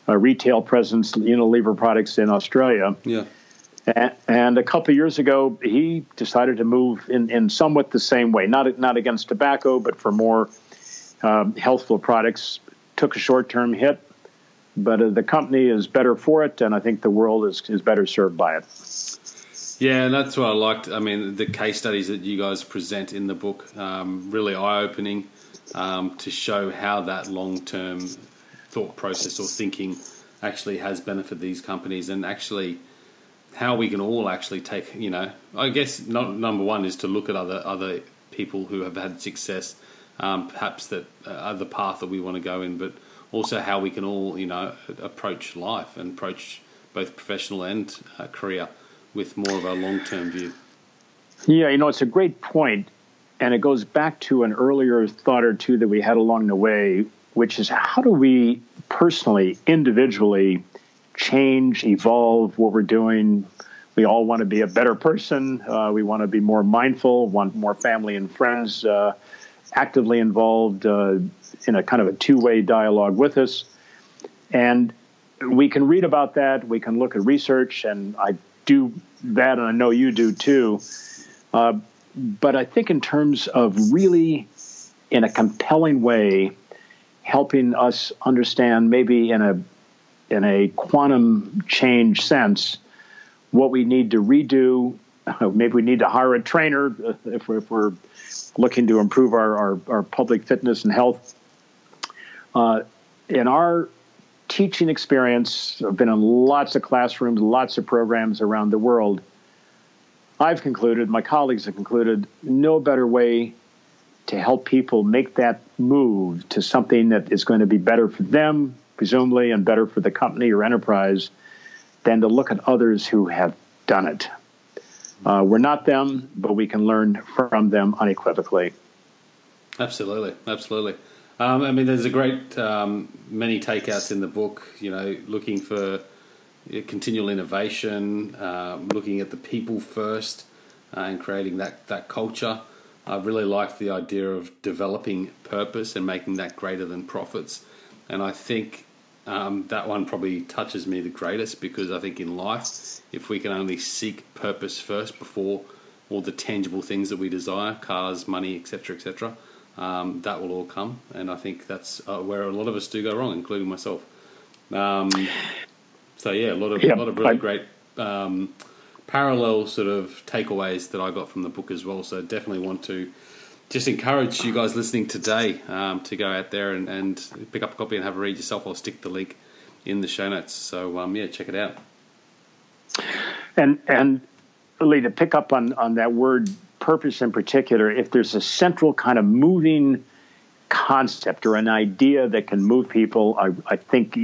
uh, retail presence, Unilever products in Australia. Yeah. And a couple of years ago, he decided to move in, in somewhat the same way, not not against tobacco, but for more um, healthful products. Took a short term hit, but uh, the company is better for it, and I think the world is is better served by it. Yeah, and that's what I liked. I mean, the case studies that you guys present in the book um, really eye opening um, to show how that long term thought process or thinking actually has benefited these companies and actually how we can all actually take, you know, I guess not, number one is to look at other other people who have had success, um, perhaps that uh, the path that we want to go in, but also how we can all, you know, approach life and approach both professional and uh, career with more of a long term view. Yeah, you know, it's a great point, and it goes back to an earlier thought or two that we had along the way, which is how do we personally, individually, change, evolve what we're doing. We all want to be a better person. Uh, we want to be more mindful, want more family and friends uh, actively involved uh, in a kind of a two way dialogue with us. And we can read about that, we can look at research, and I do that, and I know you do too. Uh, but I think, in terms of really, in a compelling way, helping us understand, maybe in a in a quantum change sense, what we need to redo. (laughs) Maybe we need to hire a trainer (laughs) if we're, if we're looking to improve our, our, our public fitness and health. Uh, in our teaching experience, I've been in lots of classrooms, lots of programs around the world. I've concluded, my colleagues have concluded, no better way to help people make that move to something that is going to be better for them, presumably, and better for the company or enterprise than to look at others who have done it. Uh, we're not them, but we can learn from them unequivocally. Absolutely, absolutely. Um, I mean, there's a great um, many takeouts in the book. You know, looking for continual innovation, uh, looking at the people first, uh, and creating that that culture. I really like the idea of developing purpose and making that greater than profits. And I think um, that one probably touches me the greatest because I think in life, if we can only seek purpose first before all the tangible things that we desire cars, money, etc., etc. Um, that will all come. And I think that's uh, where a lot of us do go wrong, including myself. Um, so, yeah, a lot of, a lot of really I, great um, parallel sort of takeaways that I got from the book as well. So, definitely want to just encourage you guys listening today um, to go out there and, and, pick up a copy and have a read yourself. I'll stick the link in the show notes. So um, yeah, check it out. And and Lee, to pick up on on that word purpose in particular, if there's a central kind of moving concept or an idea that can move people, I, I think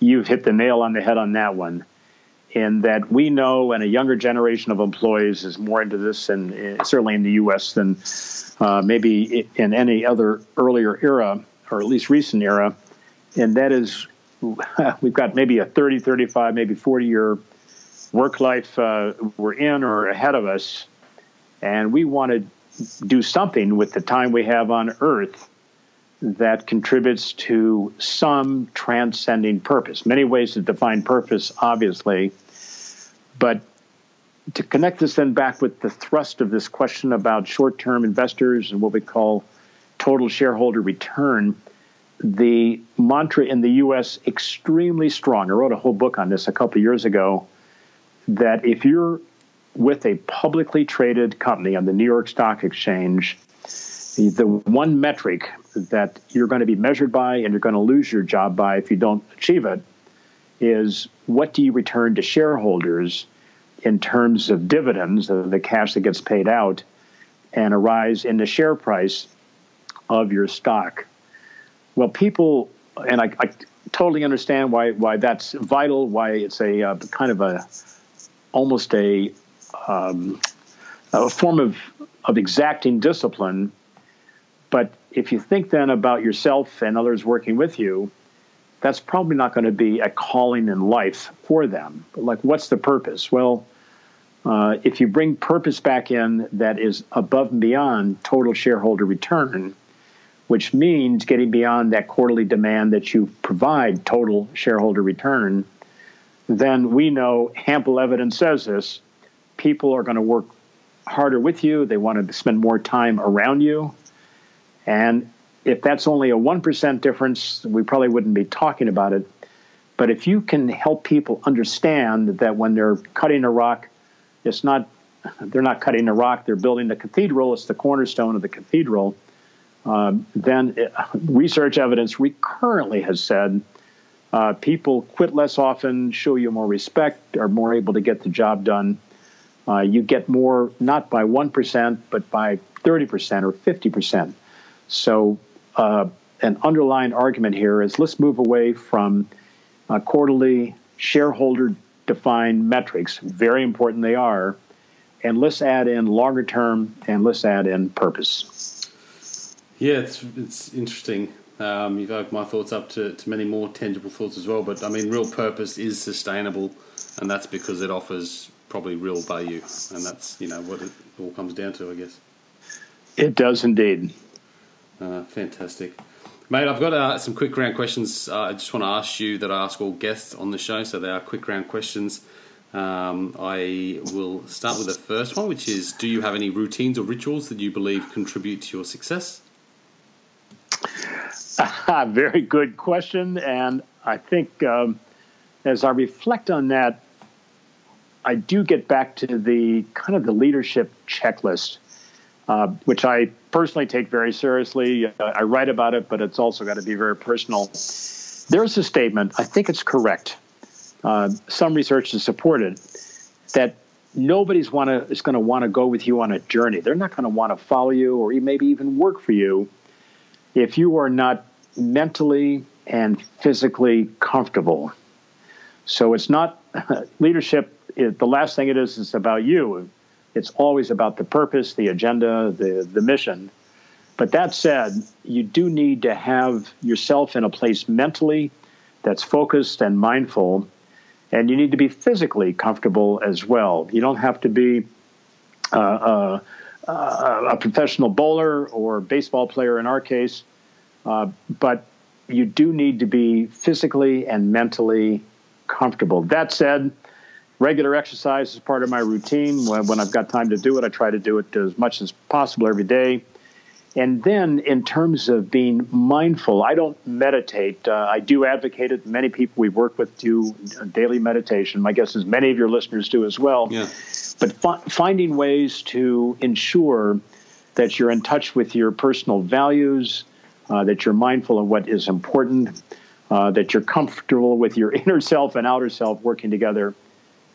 you've hit the nail on the head on that one in that we know, and a younger generation of employees is more into this, and uh, certainly in the U.S. than uh, maybe in any other earlier era, or at least recent era, and that is (laughs) we've got maybe a 30, 35, maybe 40 year work life uh, we're in or ahead of us, and we want to do something with the time we have on Earth that contributes to some transcending purpose. Many ways to define purpose, obviously, but to connect this then back with the thrust of this question about short term investors and what we call total shareholder return, the mantra in the US extremely strong. I wrote a whole book on this a couple years ago that if you're with a publicly traded company on the New York Stock Exchange, the one metric that you're going to be measured by and you're going to lose your job by if you don't achieve it is what do you return to shareholders in terms of dividends, the cash that gets paid out, and a rise in the share price of your stock. Well, people, and I, I totally understand why why that's vital, why it's a uh, kind of a almost a um, a form of of exacting discipline. But if you think then about yourself and others working with you, that's probably not going to be a calling in life for them. Like, what's the purpose? Well, uh, if you bring purpose back in that is above and beyond total shareholder return, which means getting beyond that quarterly demand that you provide total shareholder return, then we know ample evidence says this people are going to work harder with you, they want to spend more time around you. And if that's only a 1% difference, we probably wouldn't be talking about it. But if you can help people understand that when they're cutting a rock, it's not they're not cutting a rock; they're building the cathedral. It's the cornerstone of the cathedral. Um, then it, uh, research evidence recurrently has said uh, people quit less often, show you more respect, are more able to get the job done. Uh, you get more not by one percent, but by thirty percent or fifty percent. So, uh, an underlying argument here is let's move away from uh, quarterly shareholder defined metrics, very important they are, and let's add in longer term and let's add in purpose. Yeah, it's, it's interesting. Um, you've opened my thoughts up to, to many more tangible thoughts as well. But I mean, real purpose is sustainable, and that's because it offers probably real value, and that's you know what it all comes down to, I guess. It does indeed. Uh, fantastic. Mate, I've got uh, some quick round questions. Uh, I just want to ask you that I ask all guests on the show, so they are quick round questions. Um, I will start with the first one, which is Do you have any routines or rituals that you believe contribute to your success? (laughs) Very good question. And I think um, as I reflect on that, I do get back to the kind of the leadership checklist, uh, which I personally take very seriously. Uh, I write about it, but it's also got to be very personal. There's a statement, I think it's correct. Uh, some research has supported that nobody's want to is going to want to go with you on a journey. They're not going to want to follow you or maybe even work for you if you are not mentally and physically comfortable. So it's not (laughs) leadership. It, the last thing it is is about you. It's always about the purpose, the agenda, the the mission. But that said, you do need to have yourself in a place mentally that's focused and mindful, and you need to be physically comfortable as well. You don't have to be uh, uh, uh, a professional bowler or baseball player in our case, uh, but you do need to be physically and mentally comfortable. That said, regular exercise is part of my routine. When, when, I've got time to do it, I try to do it as much as possible every day. And then, in terms of being mindful, I don't meditate. Uh, I do advocate it. Many people we work with do daily meditation. My guess is many of your listeners do as well. Yeah. But fi- finding ways to ensure that you're in touch with your personal values, uh, that you're mindful of what is important, uh, that you're comfortable with your (laughs) inner self and outer self working together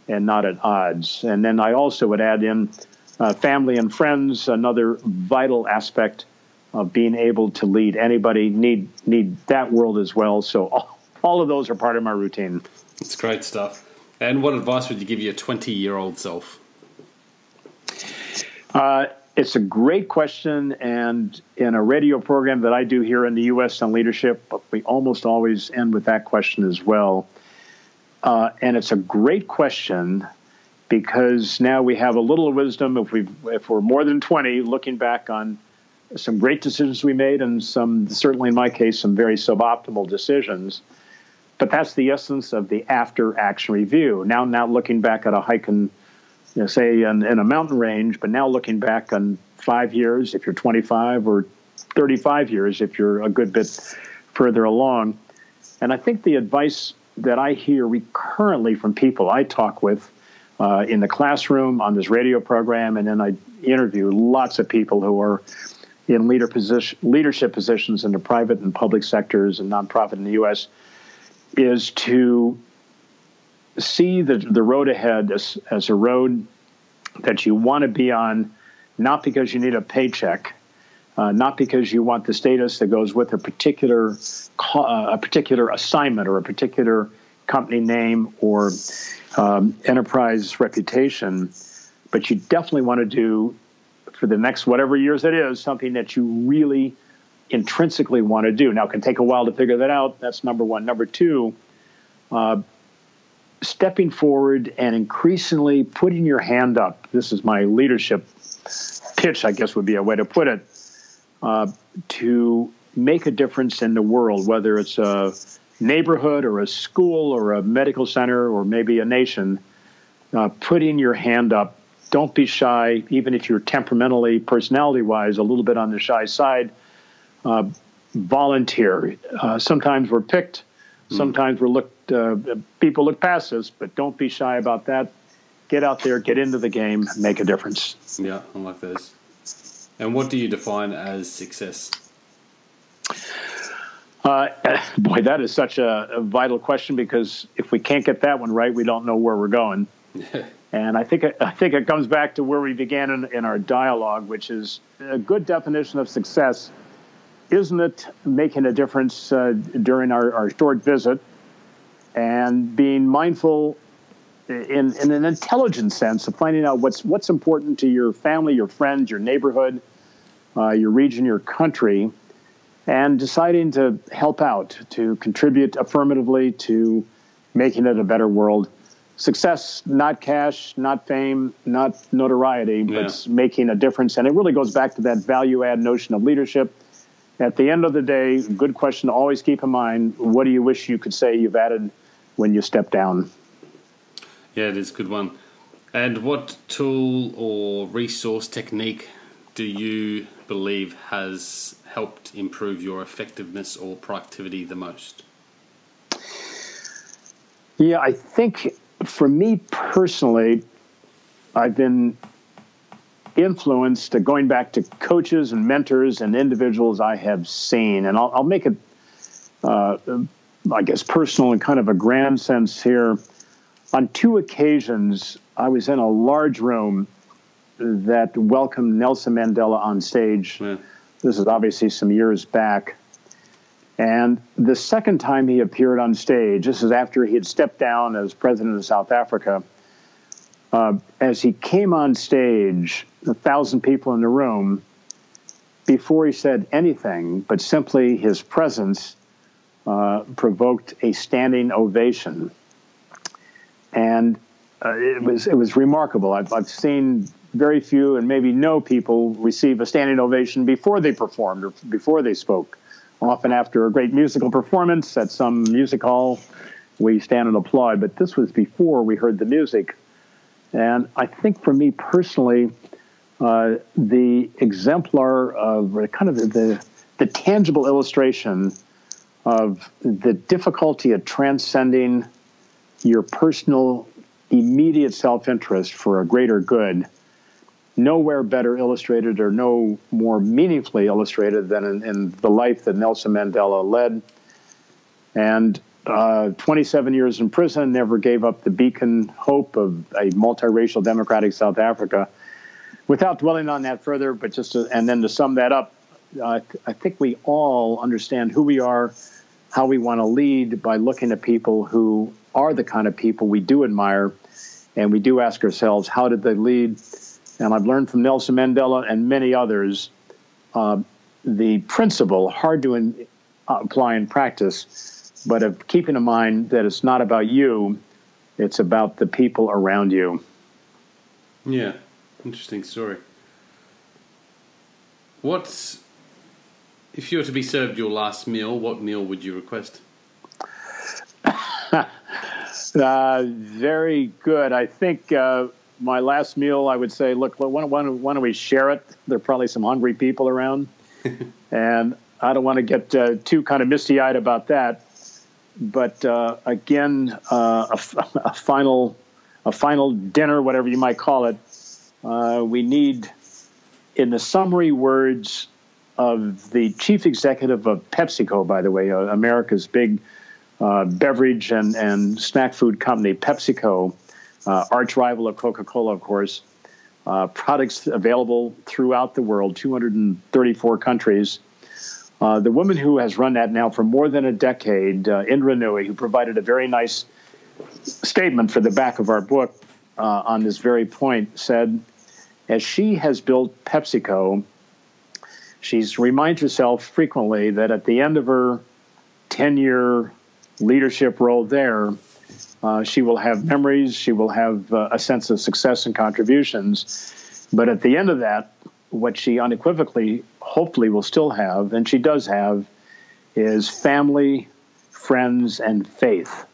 and not at odds. And then I also would add in uh, family and friends, another vital aspect of being able to lead anybody need need that world as well. So all, all of those are part of my routine. It's great stuff. And what advice would you give your 20 year old self? Uh, it's a great question, and in a radio program that I do here in the U.S. on leadership, we almost always end with that question as well. Uh, and it's a great question because now we have a little wisdom if we if we're more than 20 looking back on some great decisions we made and some certainly in my case some very suboptimal decisions. But that's the essence of the after action review. Now now looking back at a hike and you know, say in, in a mountain range but now looking back on five years if you're 25 or 35 years if you're a good bit further along. And i think the advice that i hear recurrently from people i talk with uh, in the classroom on this radio program, and then I interview lots of people who are in leader position, leadership positions in the private and public sectors and nonprofit in the U.S. Is to see the the road ahead as, as a road that you want to be on, not because you need a paycheck, uh, not because you want the status that goes with a particular uh, a particular assignment or a particular company name or um, enterprise reputation, but you definitely want to do for the next whatever years it is something that you really intrinsically want to do. Now, it can take a while to figure that out. That's number one. Number two, uh, stepping forward and increasingly putting your hand up. This is my leadership pitch, I guess would be a way to put it, uh, to make a difference in the world, whether it's a neighborhood or a school or a medical center or maybe a nation, uh, putting your hand up. Don't be shy, even if you're temperamentally, personality wise, a little bit on the shy side. Uh, volunteer. Uh, sometimes we're picked, hmm. sometimes we're looked, uh, people look past us, but don't be shy about that. Get out there, get into the game, make a difference. Yeah, I like those. And what do you define as success? Uh, boy, that is such a, a, vital question because if we can't get that one right, we don't know where we're going. (laughs) and I think I think it comes back to where we began in, in our dialogue, which is a good definition of success. Isn't it making a difference uh, during our, our short visit and being mindful in, in an intelligent sense of finding out what's what's important to your family, your friends, your neighborhood, uh, your region, your country, and deciding to help out, to contribute affirmatively to making it a better world. Success, not cash, not fame, not notoriety, yeah. but making a difference. And it really goes back to that value add notion of leadership. at the end of the day, good question to always keep in mind what do you wish you could say you've added when you step down? Yeah, it is a good one. And what tool or resource technique do you believe has helped improve your effectiveness or productivity the most? Yeah, I think for me personally, I've been influenced going back to coaches and mentors and individuals I have seen. And I'll, I'll make it, uh, I guess, personal in kind of a grand sense here. On two occasions, I was in a large room that welcomed Nelson Mandela on stage. Yeah. This is obviously some years back. And the second time he appeared on stage, this is after he had stepped down as president of South Africa, uh, as he came on stage, a thousand people in the room, before he said anything, but simply his presence uh, provoked a standing ovation. And uh, it was it was remarkable. I've, I've seen very few and maybe no people receive a standing ovation before they performed or before they spoke. Often after a great musical performance at some music hall, we stand and applaud. But this was before we heard the music, and I think for me personally, uh, the exemplar of kind of the the tangible illustration of the difficulty of transcending your personal immediate self-interest for a greater good nowhere better illustrated or no more meaningfully illustrated than in, in the life that Nelson Mandela led. And uh, 27 years in prison, never gave up the beacon hope of a multiracial democratic South Africa. Without dwelling on that further, but just to, and then to sum that up, I think we all understand who we are, how we want to lead by looking at people who are the kind of people we do admire, and we do ask ourselves, how did they lead? And I've learned from Nelson Mandela and many others uh, the principle, hard to in, uh, apply in practice, but of keeping in mind that it's not about you, it's about the people around you. Yeah, interesting story. What's if you were to be served your last meal? What meal would you request? (laughs) uh, very good. I think uh, my last meal, I would say, look, why don't, why don't we share it? There are probably some hungry people around, (laughs) and I don't want to get uh, too kind of misty eyed about that. But uh, again, uh, a, a, final, a final dinner, whatever you might call it. Uh, we need, in the summary words of the chief executive of PepsiCo, by the way, uh, America's big uh, beverage and, and snack food company, PepsiCo uh, arch rival of Coca Cola, of course. Uh, products available throughout the world, 234 countries. Uh, the woman who has run that now for more than a decade, uh, Indra Nooyi, who provided a very nice statement for the back of our book uh, on this very point, said, as she has built PepsiCo, she's reminds herself frequently that at the end of her 10 year leadership role there, uh, she will have memories. She will have uh, a sense of success and contributions. But at the end of that, what she unequivocally, hopefully, will still have, and she does have, is family, friends, and faith.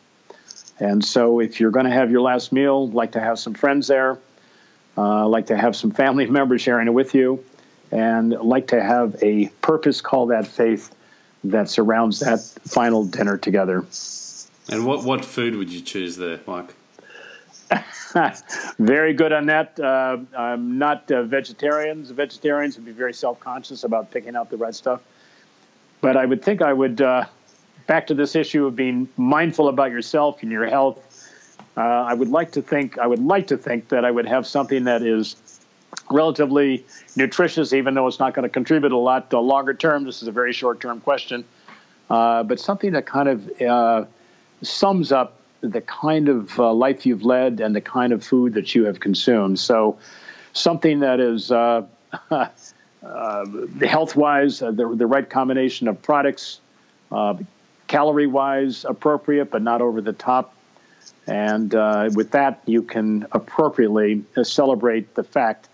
And so, if you're going to have your last meal, like to have some friends there, uh, like to have some (laughs) family members sharing it with you, and like to have a purpose, call that faith, that surrounds that final dinner together. And what, what food would you choose there, Mike? (laughs) very good on that. Uh, I'm not uh, vegetarians. Vegetarians would be very self conscious about picking out the right stuff. But I would think I would, uh, back to this issue of being mindful about yourself and your health. Uh, I would like to think I would like to think that I would have something that is relatively nutritious, even though it's not going to contribute a lot to longer term. This is a very short term question, uh, but something that kind of uh, sums up the kind of uh, life you've led and the kind of food that you have consumed. So, something that is uh, (laughs) uh, health wise, uh, the, the right combination of products, uh, calorie wise, appropriate, but not over the top. And uh, with that, you can appropriately celebrate the fact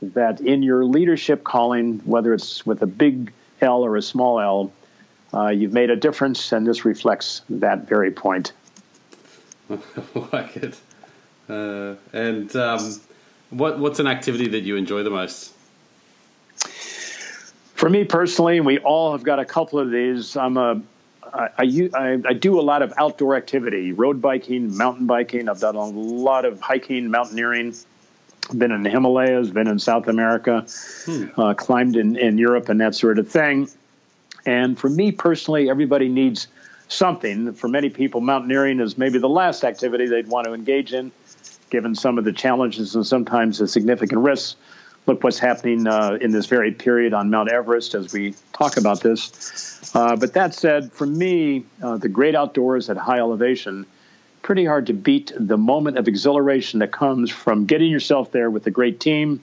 that in your leadership calling, whether it's with a big L or a small L, uh, you've made a difference, and this reflects that very point. (laughs) like it. Uh, and um, what what's an activity that you enjoy the most? For me personally, we all have got a couple of these. I'm a I, I, I, do a lot of outdoor activity, road biking, mountain biking. I've done a lot of hiking, mountaineering. Been in the Himalayas, been in South America, hmm. uh, climbed in, in Europe, and that sort of thing. And for me personally, everybody needs something. For many people, mountaineering is maybe the last activity they'd want to engage in, given some of the challenges and sometimes the significant risks look what's happening uh, in this very period on Mount Everest as we talk about this. Uh, but that said, for me, uh, the great outdoors at high elevation, pretty hard to beat the moment of exhilaration that comes from getting yourself there with a great team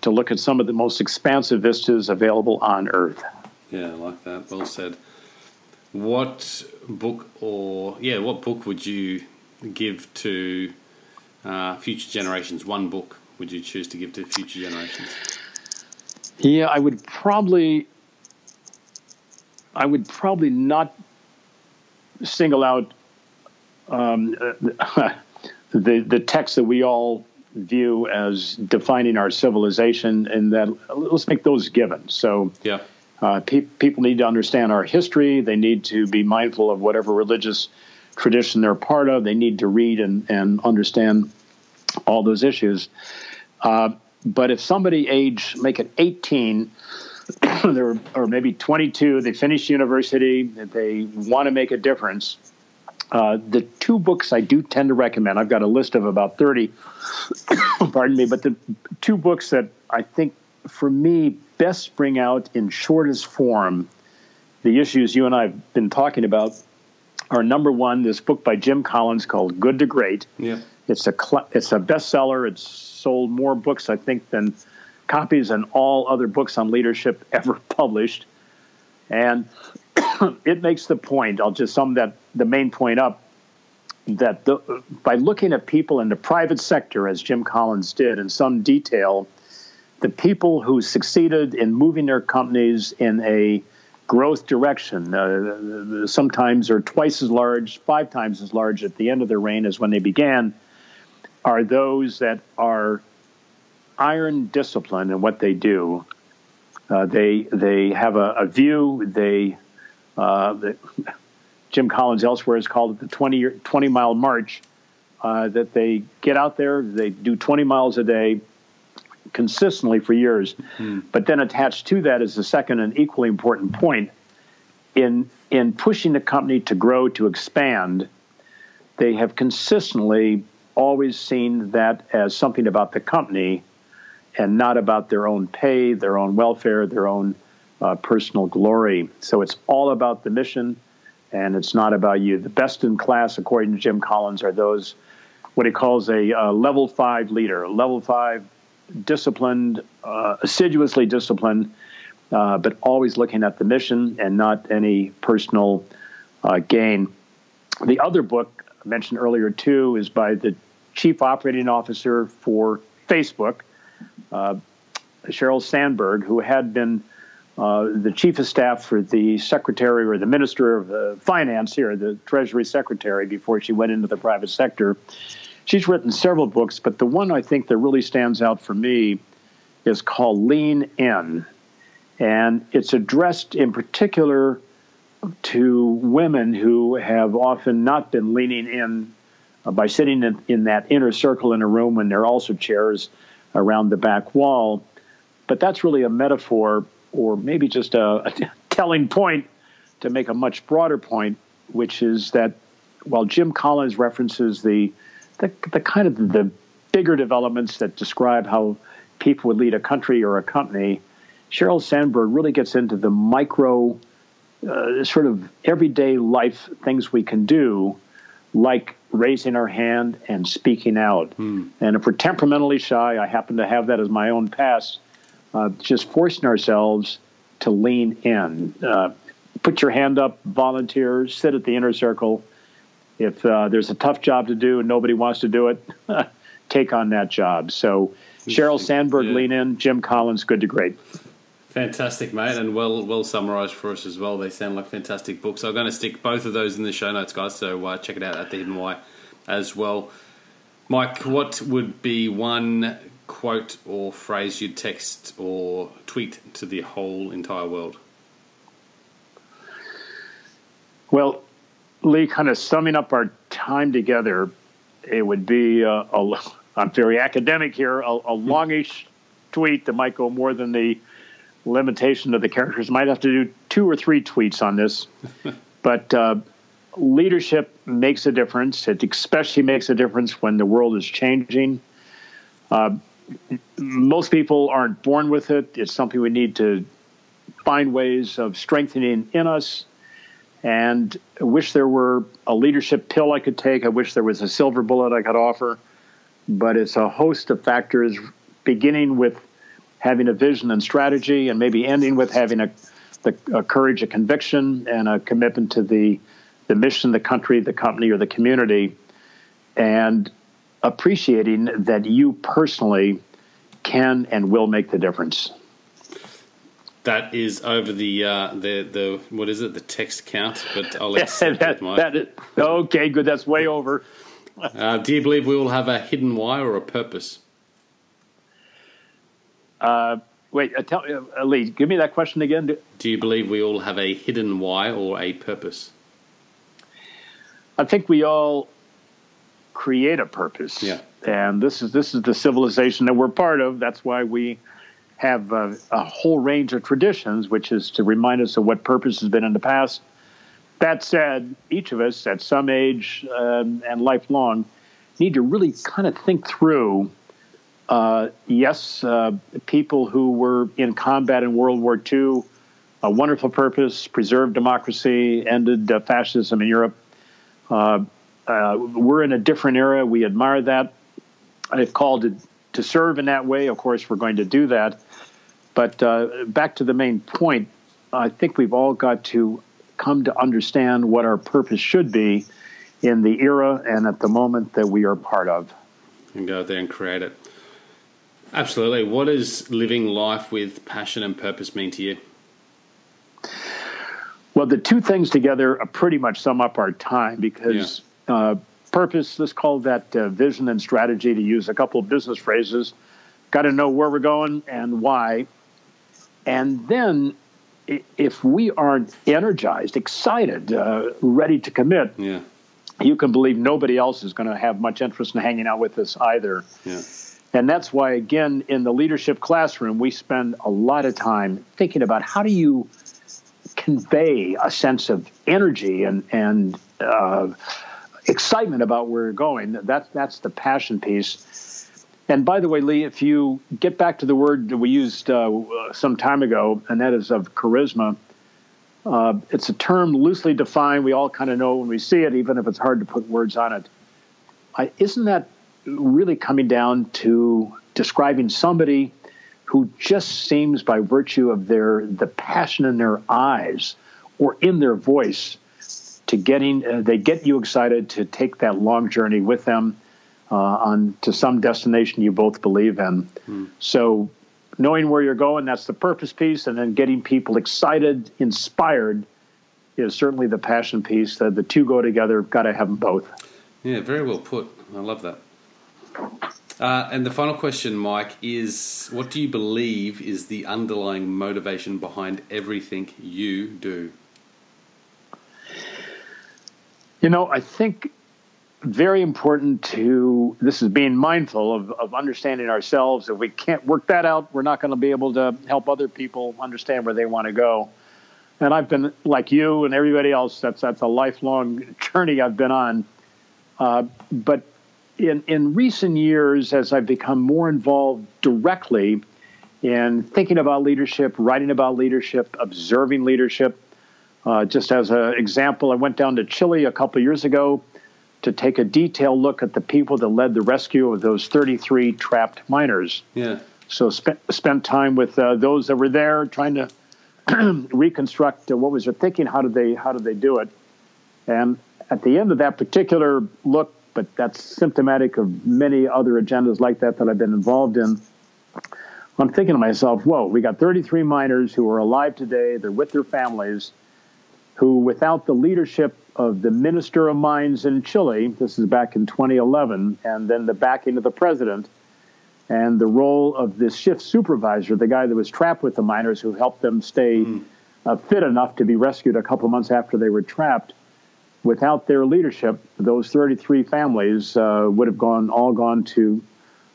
to look at some of the most expansive vistas available on Earth. Yeah, I like that. Well said. What book or, yeah, what book would you give to uh, future generations? One book would you choose to give to future generations? Yeah, I would probably, I would probably not single out um, (laughs) the the text that we all view as defining our civilization, and that let's make those given. So, yeah. Uh, pe- people need to understand our history. They need to be mindful of whatever religious tradition they're part of. They need to read and, and understand all those issues. Uh, but if somebody age, make it 18, (coughs) or maybe 22, they finish university, they want to make a difference. Uh, the two books I do tend to recommend, I've got a list of about 30, (coughs) pardon me, but the two books that I think for me best bring out in shortest form the issues you and I have been talking about are number one, this book by Jim Collins called Good to Great. Yeah. It's a cl- it's a bestseller. It's sold more books, I think, than copies than all other books on leadership (laughs) ever published. And (coughs) it makes the point. I'll just sum that the main point up that the, by looking at people in the private sector, as Jim Collins did in some detail, the people who succeeded in moving their companies in a growth direction, uh, sometimes are twice as large, five times as large at the end of their reign as when they began are those that are iron disciplined in what they do. Uh, they they have a, a view. They uh, the, Jim Collins elsewhere has called it the 20, 20 mile march. Uh, that they get out there, they do 20 miles a day consistently for years. Hmm. But then attached to that is the second and equally important point in in pushing the company to grow to expand. They have consistently always seen that as something about the company and not about their own pay, their own welfare, their own uh, personal glory. So it's all about the mission and it's not about you. The best in class, according to Jim Collins, are those what he calls a uh, level five leader, level five disciplined, uh, assiduously disciplined, uh, but always looking at the mission and not any personal uh, gain. The other book I mentioned earlier too is by the chief operating officer for Facebook, uh, Sheryl Sandberg, who had been uh, the chief of staff for the secretary or the minister of uh, finance here, the treasury secretary, before she went into the private sector. She's written several books, but the one I think that really stands out for me is called Lean In. And it's addressed in particular to women who have often not been leaning in uh, by sitting in, in, that inner circle in a room when there are also chairs around the back wall. But that's really a metaphor or maybe just a, a telling point to make a much broader point, which is that while Jim Collins references the, the, the kind of the bigger developments that describe how people would lead a country or a company, Sheryl Sandberg really gets into the micro uh, sort of everyday life things we can do, like raising our hand and speaking out. Hmm. And if we're temperamentally shy, I happen to have that as my own past, uh, just forcing ourselves to lean in. Uh, put your hand up, volunteer, sit at the inner circle. If uh, there's a tough job to do and nobody wants to do it, (laughs) take on that job. So, Sheryl Sandberg, yeah. lean in. Jim Collins, good to great. Fantastic, mate, and well well summarised for us as well. They sound like fantastic books. I'm going to stick both of those in the show notes, guys. So uh, check it out at the Hidden Why as well. Mike, what would be one quote or phrase you'd text or tweet to the whole entire world? Well, Lee, kind of summing up our time together, it would be uh, a, I'm very academic here, a, a longish tweet that might go more than the limitation of the characters. Might have to do two or three tweets on this, (laughs) but uh, leadership makes a difference. It especially makes a difference when the world is changing. Uh, most people aren't born with it. It's something we need to find ways of strengthening in us. And I wish there were a leadership pill I could take. I wish there was a silver bullet I could offer. But it's a host of factors, beginning with having a vision and strategy, and maybe ending with having a, the, a courage, a conviction, and a commitment to the, the mission, the country, the company, or the community. And appreciating that you personally can and will make the difference. That is over the uh, the the what is it the text count, but I'll (laughs) accept that, it, Mike. that is, okay, good. That's way over. (laughs) Uh, do you believe we will have a hidden why or a purpose? Uh, wait, uh, tell uh, Lee, give me that question again. Do, Do you believe we all have a hidden why or a purpose? I think we all create a purpose. Yeah. And this is this is the civilization that we're part of. That's why we have a, a whole range of traditions, which is to remind us of what purpose has been in the past. That said, each of us at some age um, and lifelong need to really kind of think through. Uh, yes, uh, people who were in combat in World War II, a wonderful purpose, preserved democracy, ended uh, fascism in Europe. Uh, we're in a different era. We admire that. I've called to, to serve in that way. Of course, we're going to do that. But uh, back to the main point, I think we've all got to come to understand what our purpose should be in the era and at the moment that we are part of. And go out there and create it. Absolutely. What does living life with passion and purpose mean to you? Well, the two things together pretty much sum up our time because. Uh, purpose, let's call that uh, vision and strategy to use a couple of business phrases. Got to know where we're going and why. And then if we aren't energized, excited, uh, ready to commit, yeah. you can believe nobody else is going to have much interest in hanging out with us either. Yeah. And that's why, again, in the leadership classroom, we spend a lot of time thinking about how do you convey a sense of energy and and uh, excitement about where you're going. That's that's the passion piece. And by the way, Lee, if you get back to the word that we used uh, some time ago, and that is of charisma, uh, it's a term loosely defined. We all kind of know when we see it, even if it's hard to put words on it. I, isn't that really coming down to describing somebody who just seems, by virtue of their the passion in their eyes or in their voice, to getting uh, they get you excited to take that long journey with them uh, on to some destination you both believe in. Mm. So knowing where you're going, that's the purpose piece, and then getting people excited, inspired is certainly the passion piece. The, the two go together. Got to have them both. Yeah, very well put. I love that. Uh, and the final question, Mike, is what do you believe is the underlying motivation behind everything you do? You know, I think very important to this is being mindful of, of understanding ourselves. If we can't work that out, we're not going to be able to help other people understand where they want to go. And I've been like you and everybody else. That's that's a lifelong journey I've been on. Uh, but in in recent years, as I've become more involved directly in thinking about leadership, writing about leadership, observing leadership, uh, just as an example, I went down to Chile a couple years ago to take a detailed look at the people that led the rescue of those 33 trapped miners. Yeah. So spent spent time with uh, those that were there, trying to (clears throat) reconstruct uh, what was their thinking. How did they How did they do it? And at the end of that particular look, but that's symptomatic of many other agendas like that that I've been involved in. I'm thinking to myself, whoa, we got 33 miners who are alive today. They're with their families, who, without the leadership of the Minister of Mines in Chile, this is back in 2011, and then the backing of the president, and the role of this shift supervisor, the guy that was trapped with the miners who helped them stay mm. uh, fit enough to be rescued a couple months after they were trapped. Without their leadership, those 33 families uh, would have gone all gone to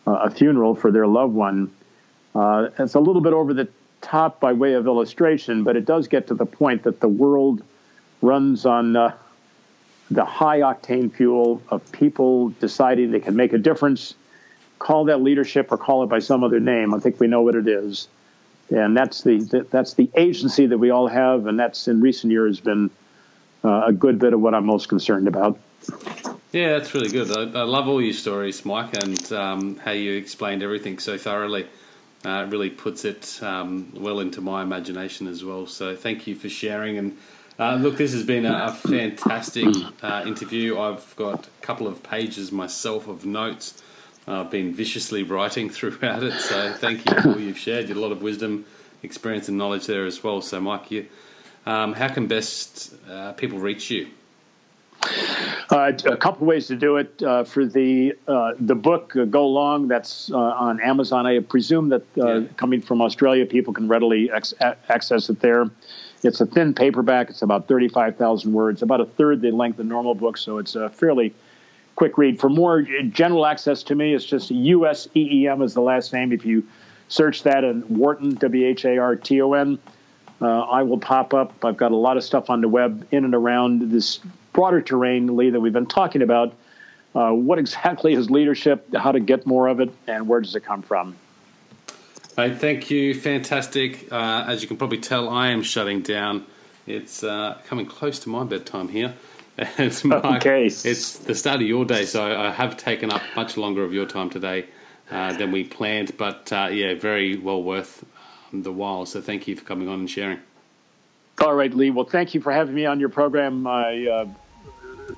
uh, a funeral for their loved one. Uh, it's a little bit over the top by way of illustration, but it does get to the point that the world runs on uh, the high octane fuel of people deciding they can make a difference. Call that leadership or call it by some other name. I think we know what it is, and that's the that's the agency that we all have, and that's in recent years been uh, a good bit of what I'm most concerned about. Yeah, that's really good. I, I love all your stories, Mike, and um, how you explained everything so thoroughly. Uh, it really puts it um, well into my imagination as well. So thank you for sharing. And uh, look, this has been a, a fantastic uh, interview. I've got a couple of pages myself of notes. I've been viciously writing (laughs) throughout it. So thank you for all you've shared. You a lot of wisdom, experience, and knowledge there as well. So, Mike, you, um, how can best uh, people reach you? Uh, a couple ways to do it. Uh, for the uh, the book uh, Go Long, that's uh, on Amazon. I presume that uh, yeah. coming from Australia, people can readily ex- access it there. It's a thin paperback. It's about thirty five thousand words, about a third the length of normal books, so it's a fairly quick read. For more general access to me, it's just USEEM is the last name. If you search that and Wharton W H A R T O N. I will pop up. I've got a lot of stuff on the web in and around this broader terrain, Lee, that we've been talking about. Uh, what exactly is leadership? How to get more of it, and where does it come from? Right, thank you. Fantastic. Uh, as you can probably tell, I am shutting down. It's uh, coming close to my bedtime here. (laughs) it's my, okay. It's the start of your day, so I have taken up much longer of your time today uh, than we planned. But uh, yeah, very well worth um, the while. So thank you for coming on and sharing. All right, Lee. Well, thank you for having me on your program. I uh,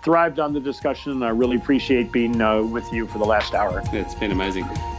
thrived on the discussion. I really appreciate being uh, with you for the last hour. It's been amazing.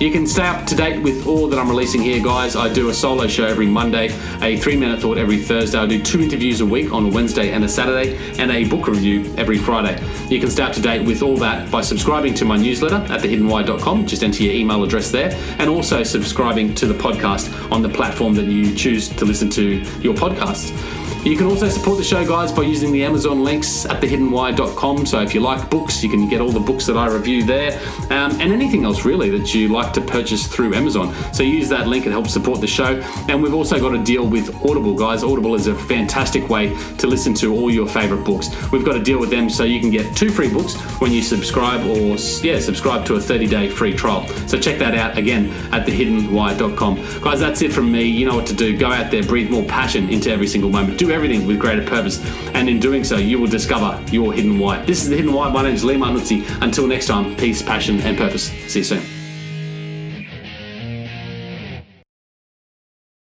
You can stay up to date with all that I'm releasing here, guys. I do a solo show every Monday, a three minute thought every Thursday. I do two interviews a week on a Wednesday and a Saturday, and a book review every Friday. You can stay up to date with all that by subscribing to my newsletter at thehiddenwhy.com. Just enter your email address there, and also subscribing to the podcast on the platform that you choose to listen to your podcasts. You can also support the show, guys, by using the Amazon links at thehiddenwhy.com. So if you like books, you can get all the books that I review there um, and anything else really that you like to purchase through Amazon. So use that link, it helps support the show. And we've also got a deal with Audible, guys. Audible is a fantastic way to listen to all your favorite books. We've got a deal with them so you can get two free books when you subscribe or, yeah, subscribe to a 30 day free trial. So check that out again at thehiddenwhy.com. Guys, that's it from me. You know what to do. Go out there, breathe more passion into every single moment. Do everything with greater purpose. And in doing so, you will discover your hidden why. This is the hidden why. My name is Lee Martinuzzi. Until next time, peace, passion, and purpose. See you soon.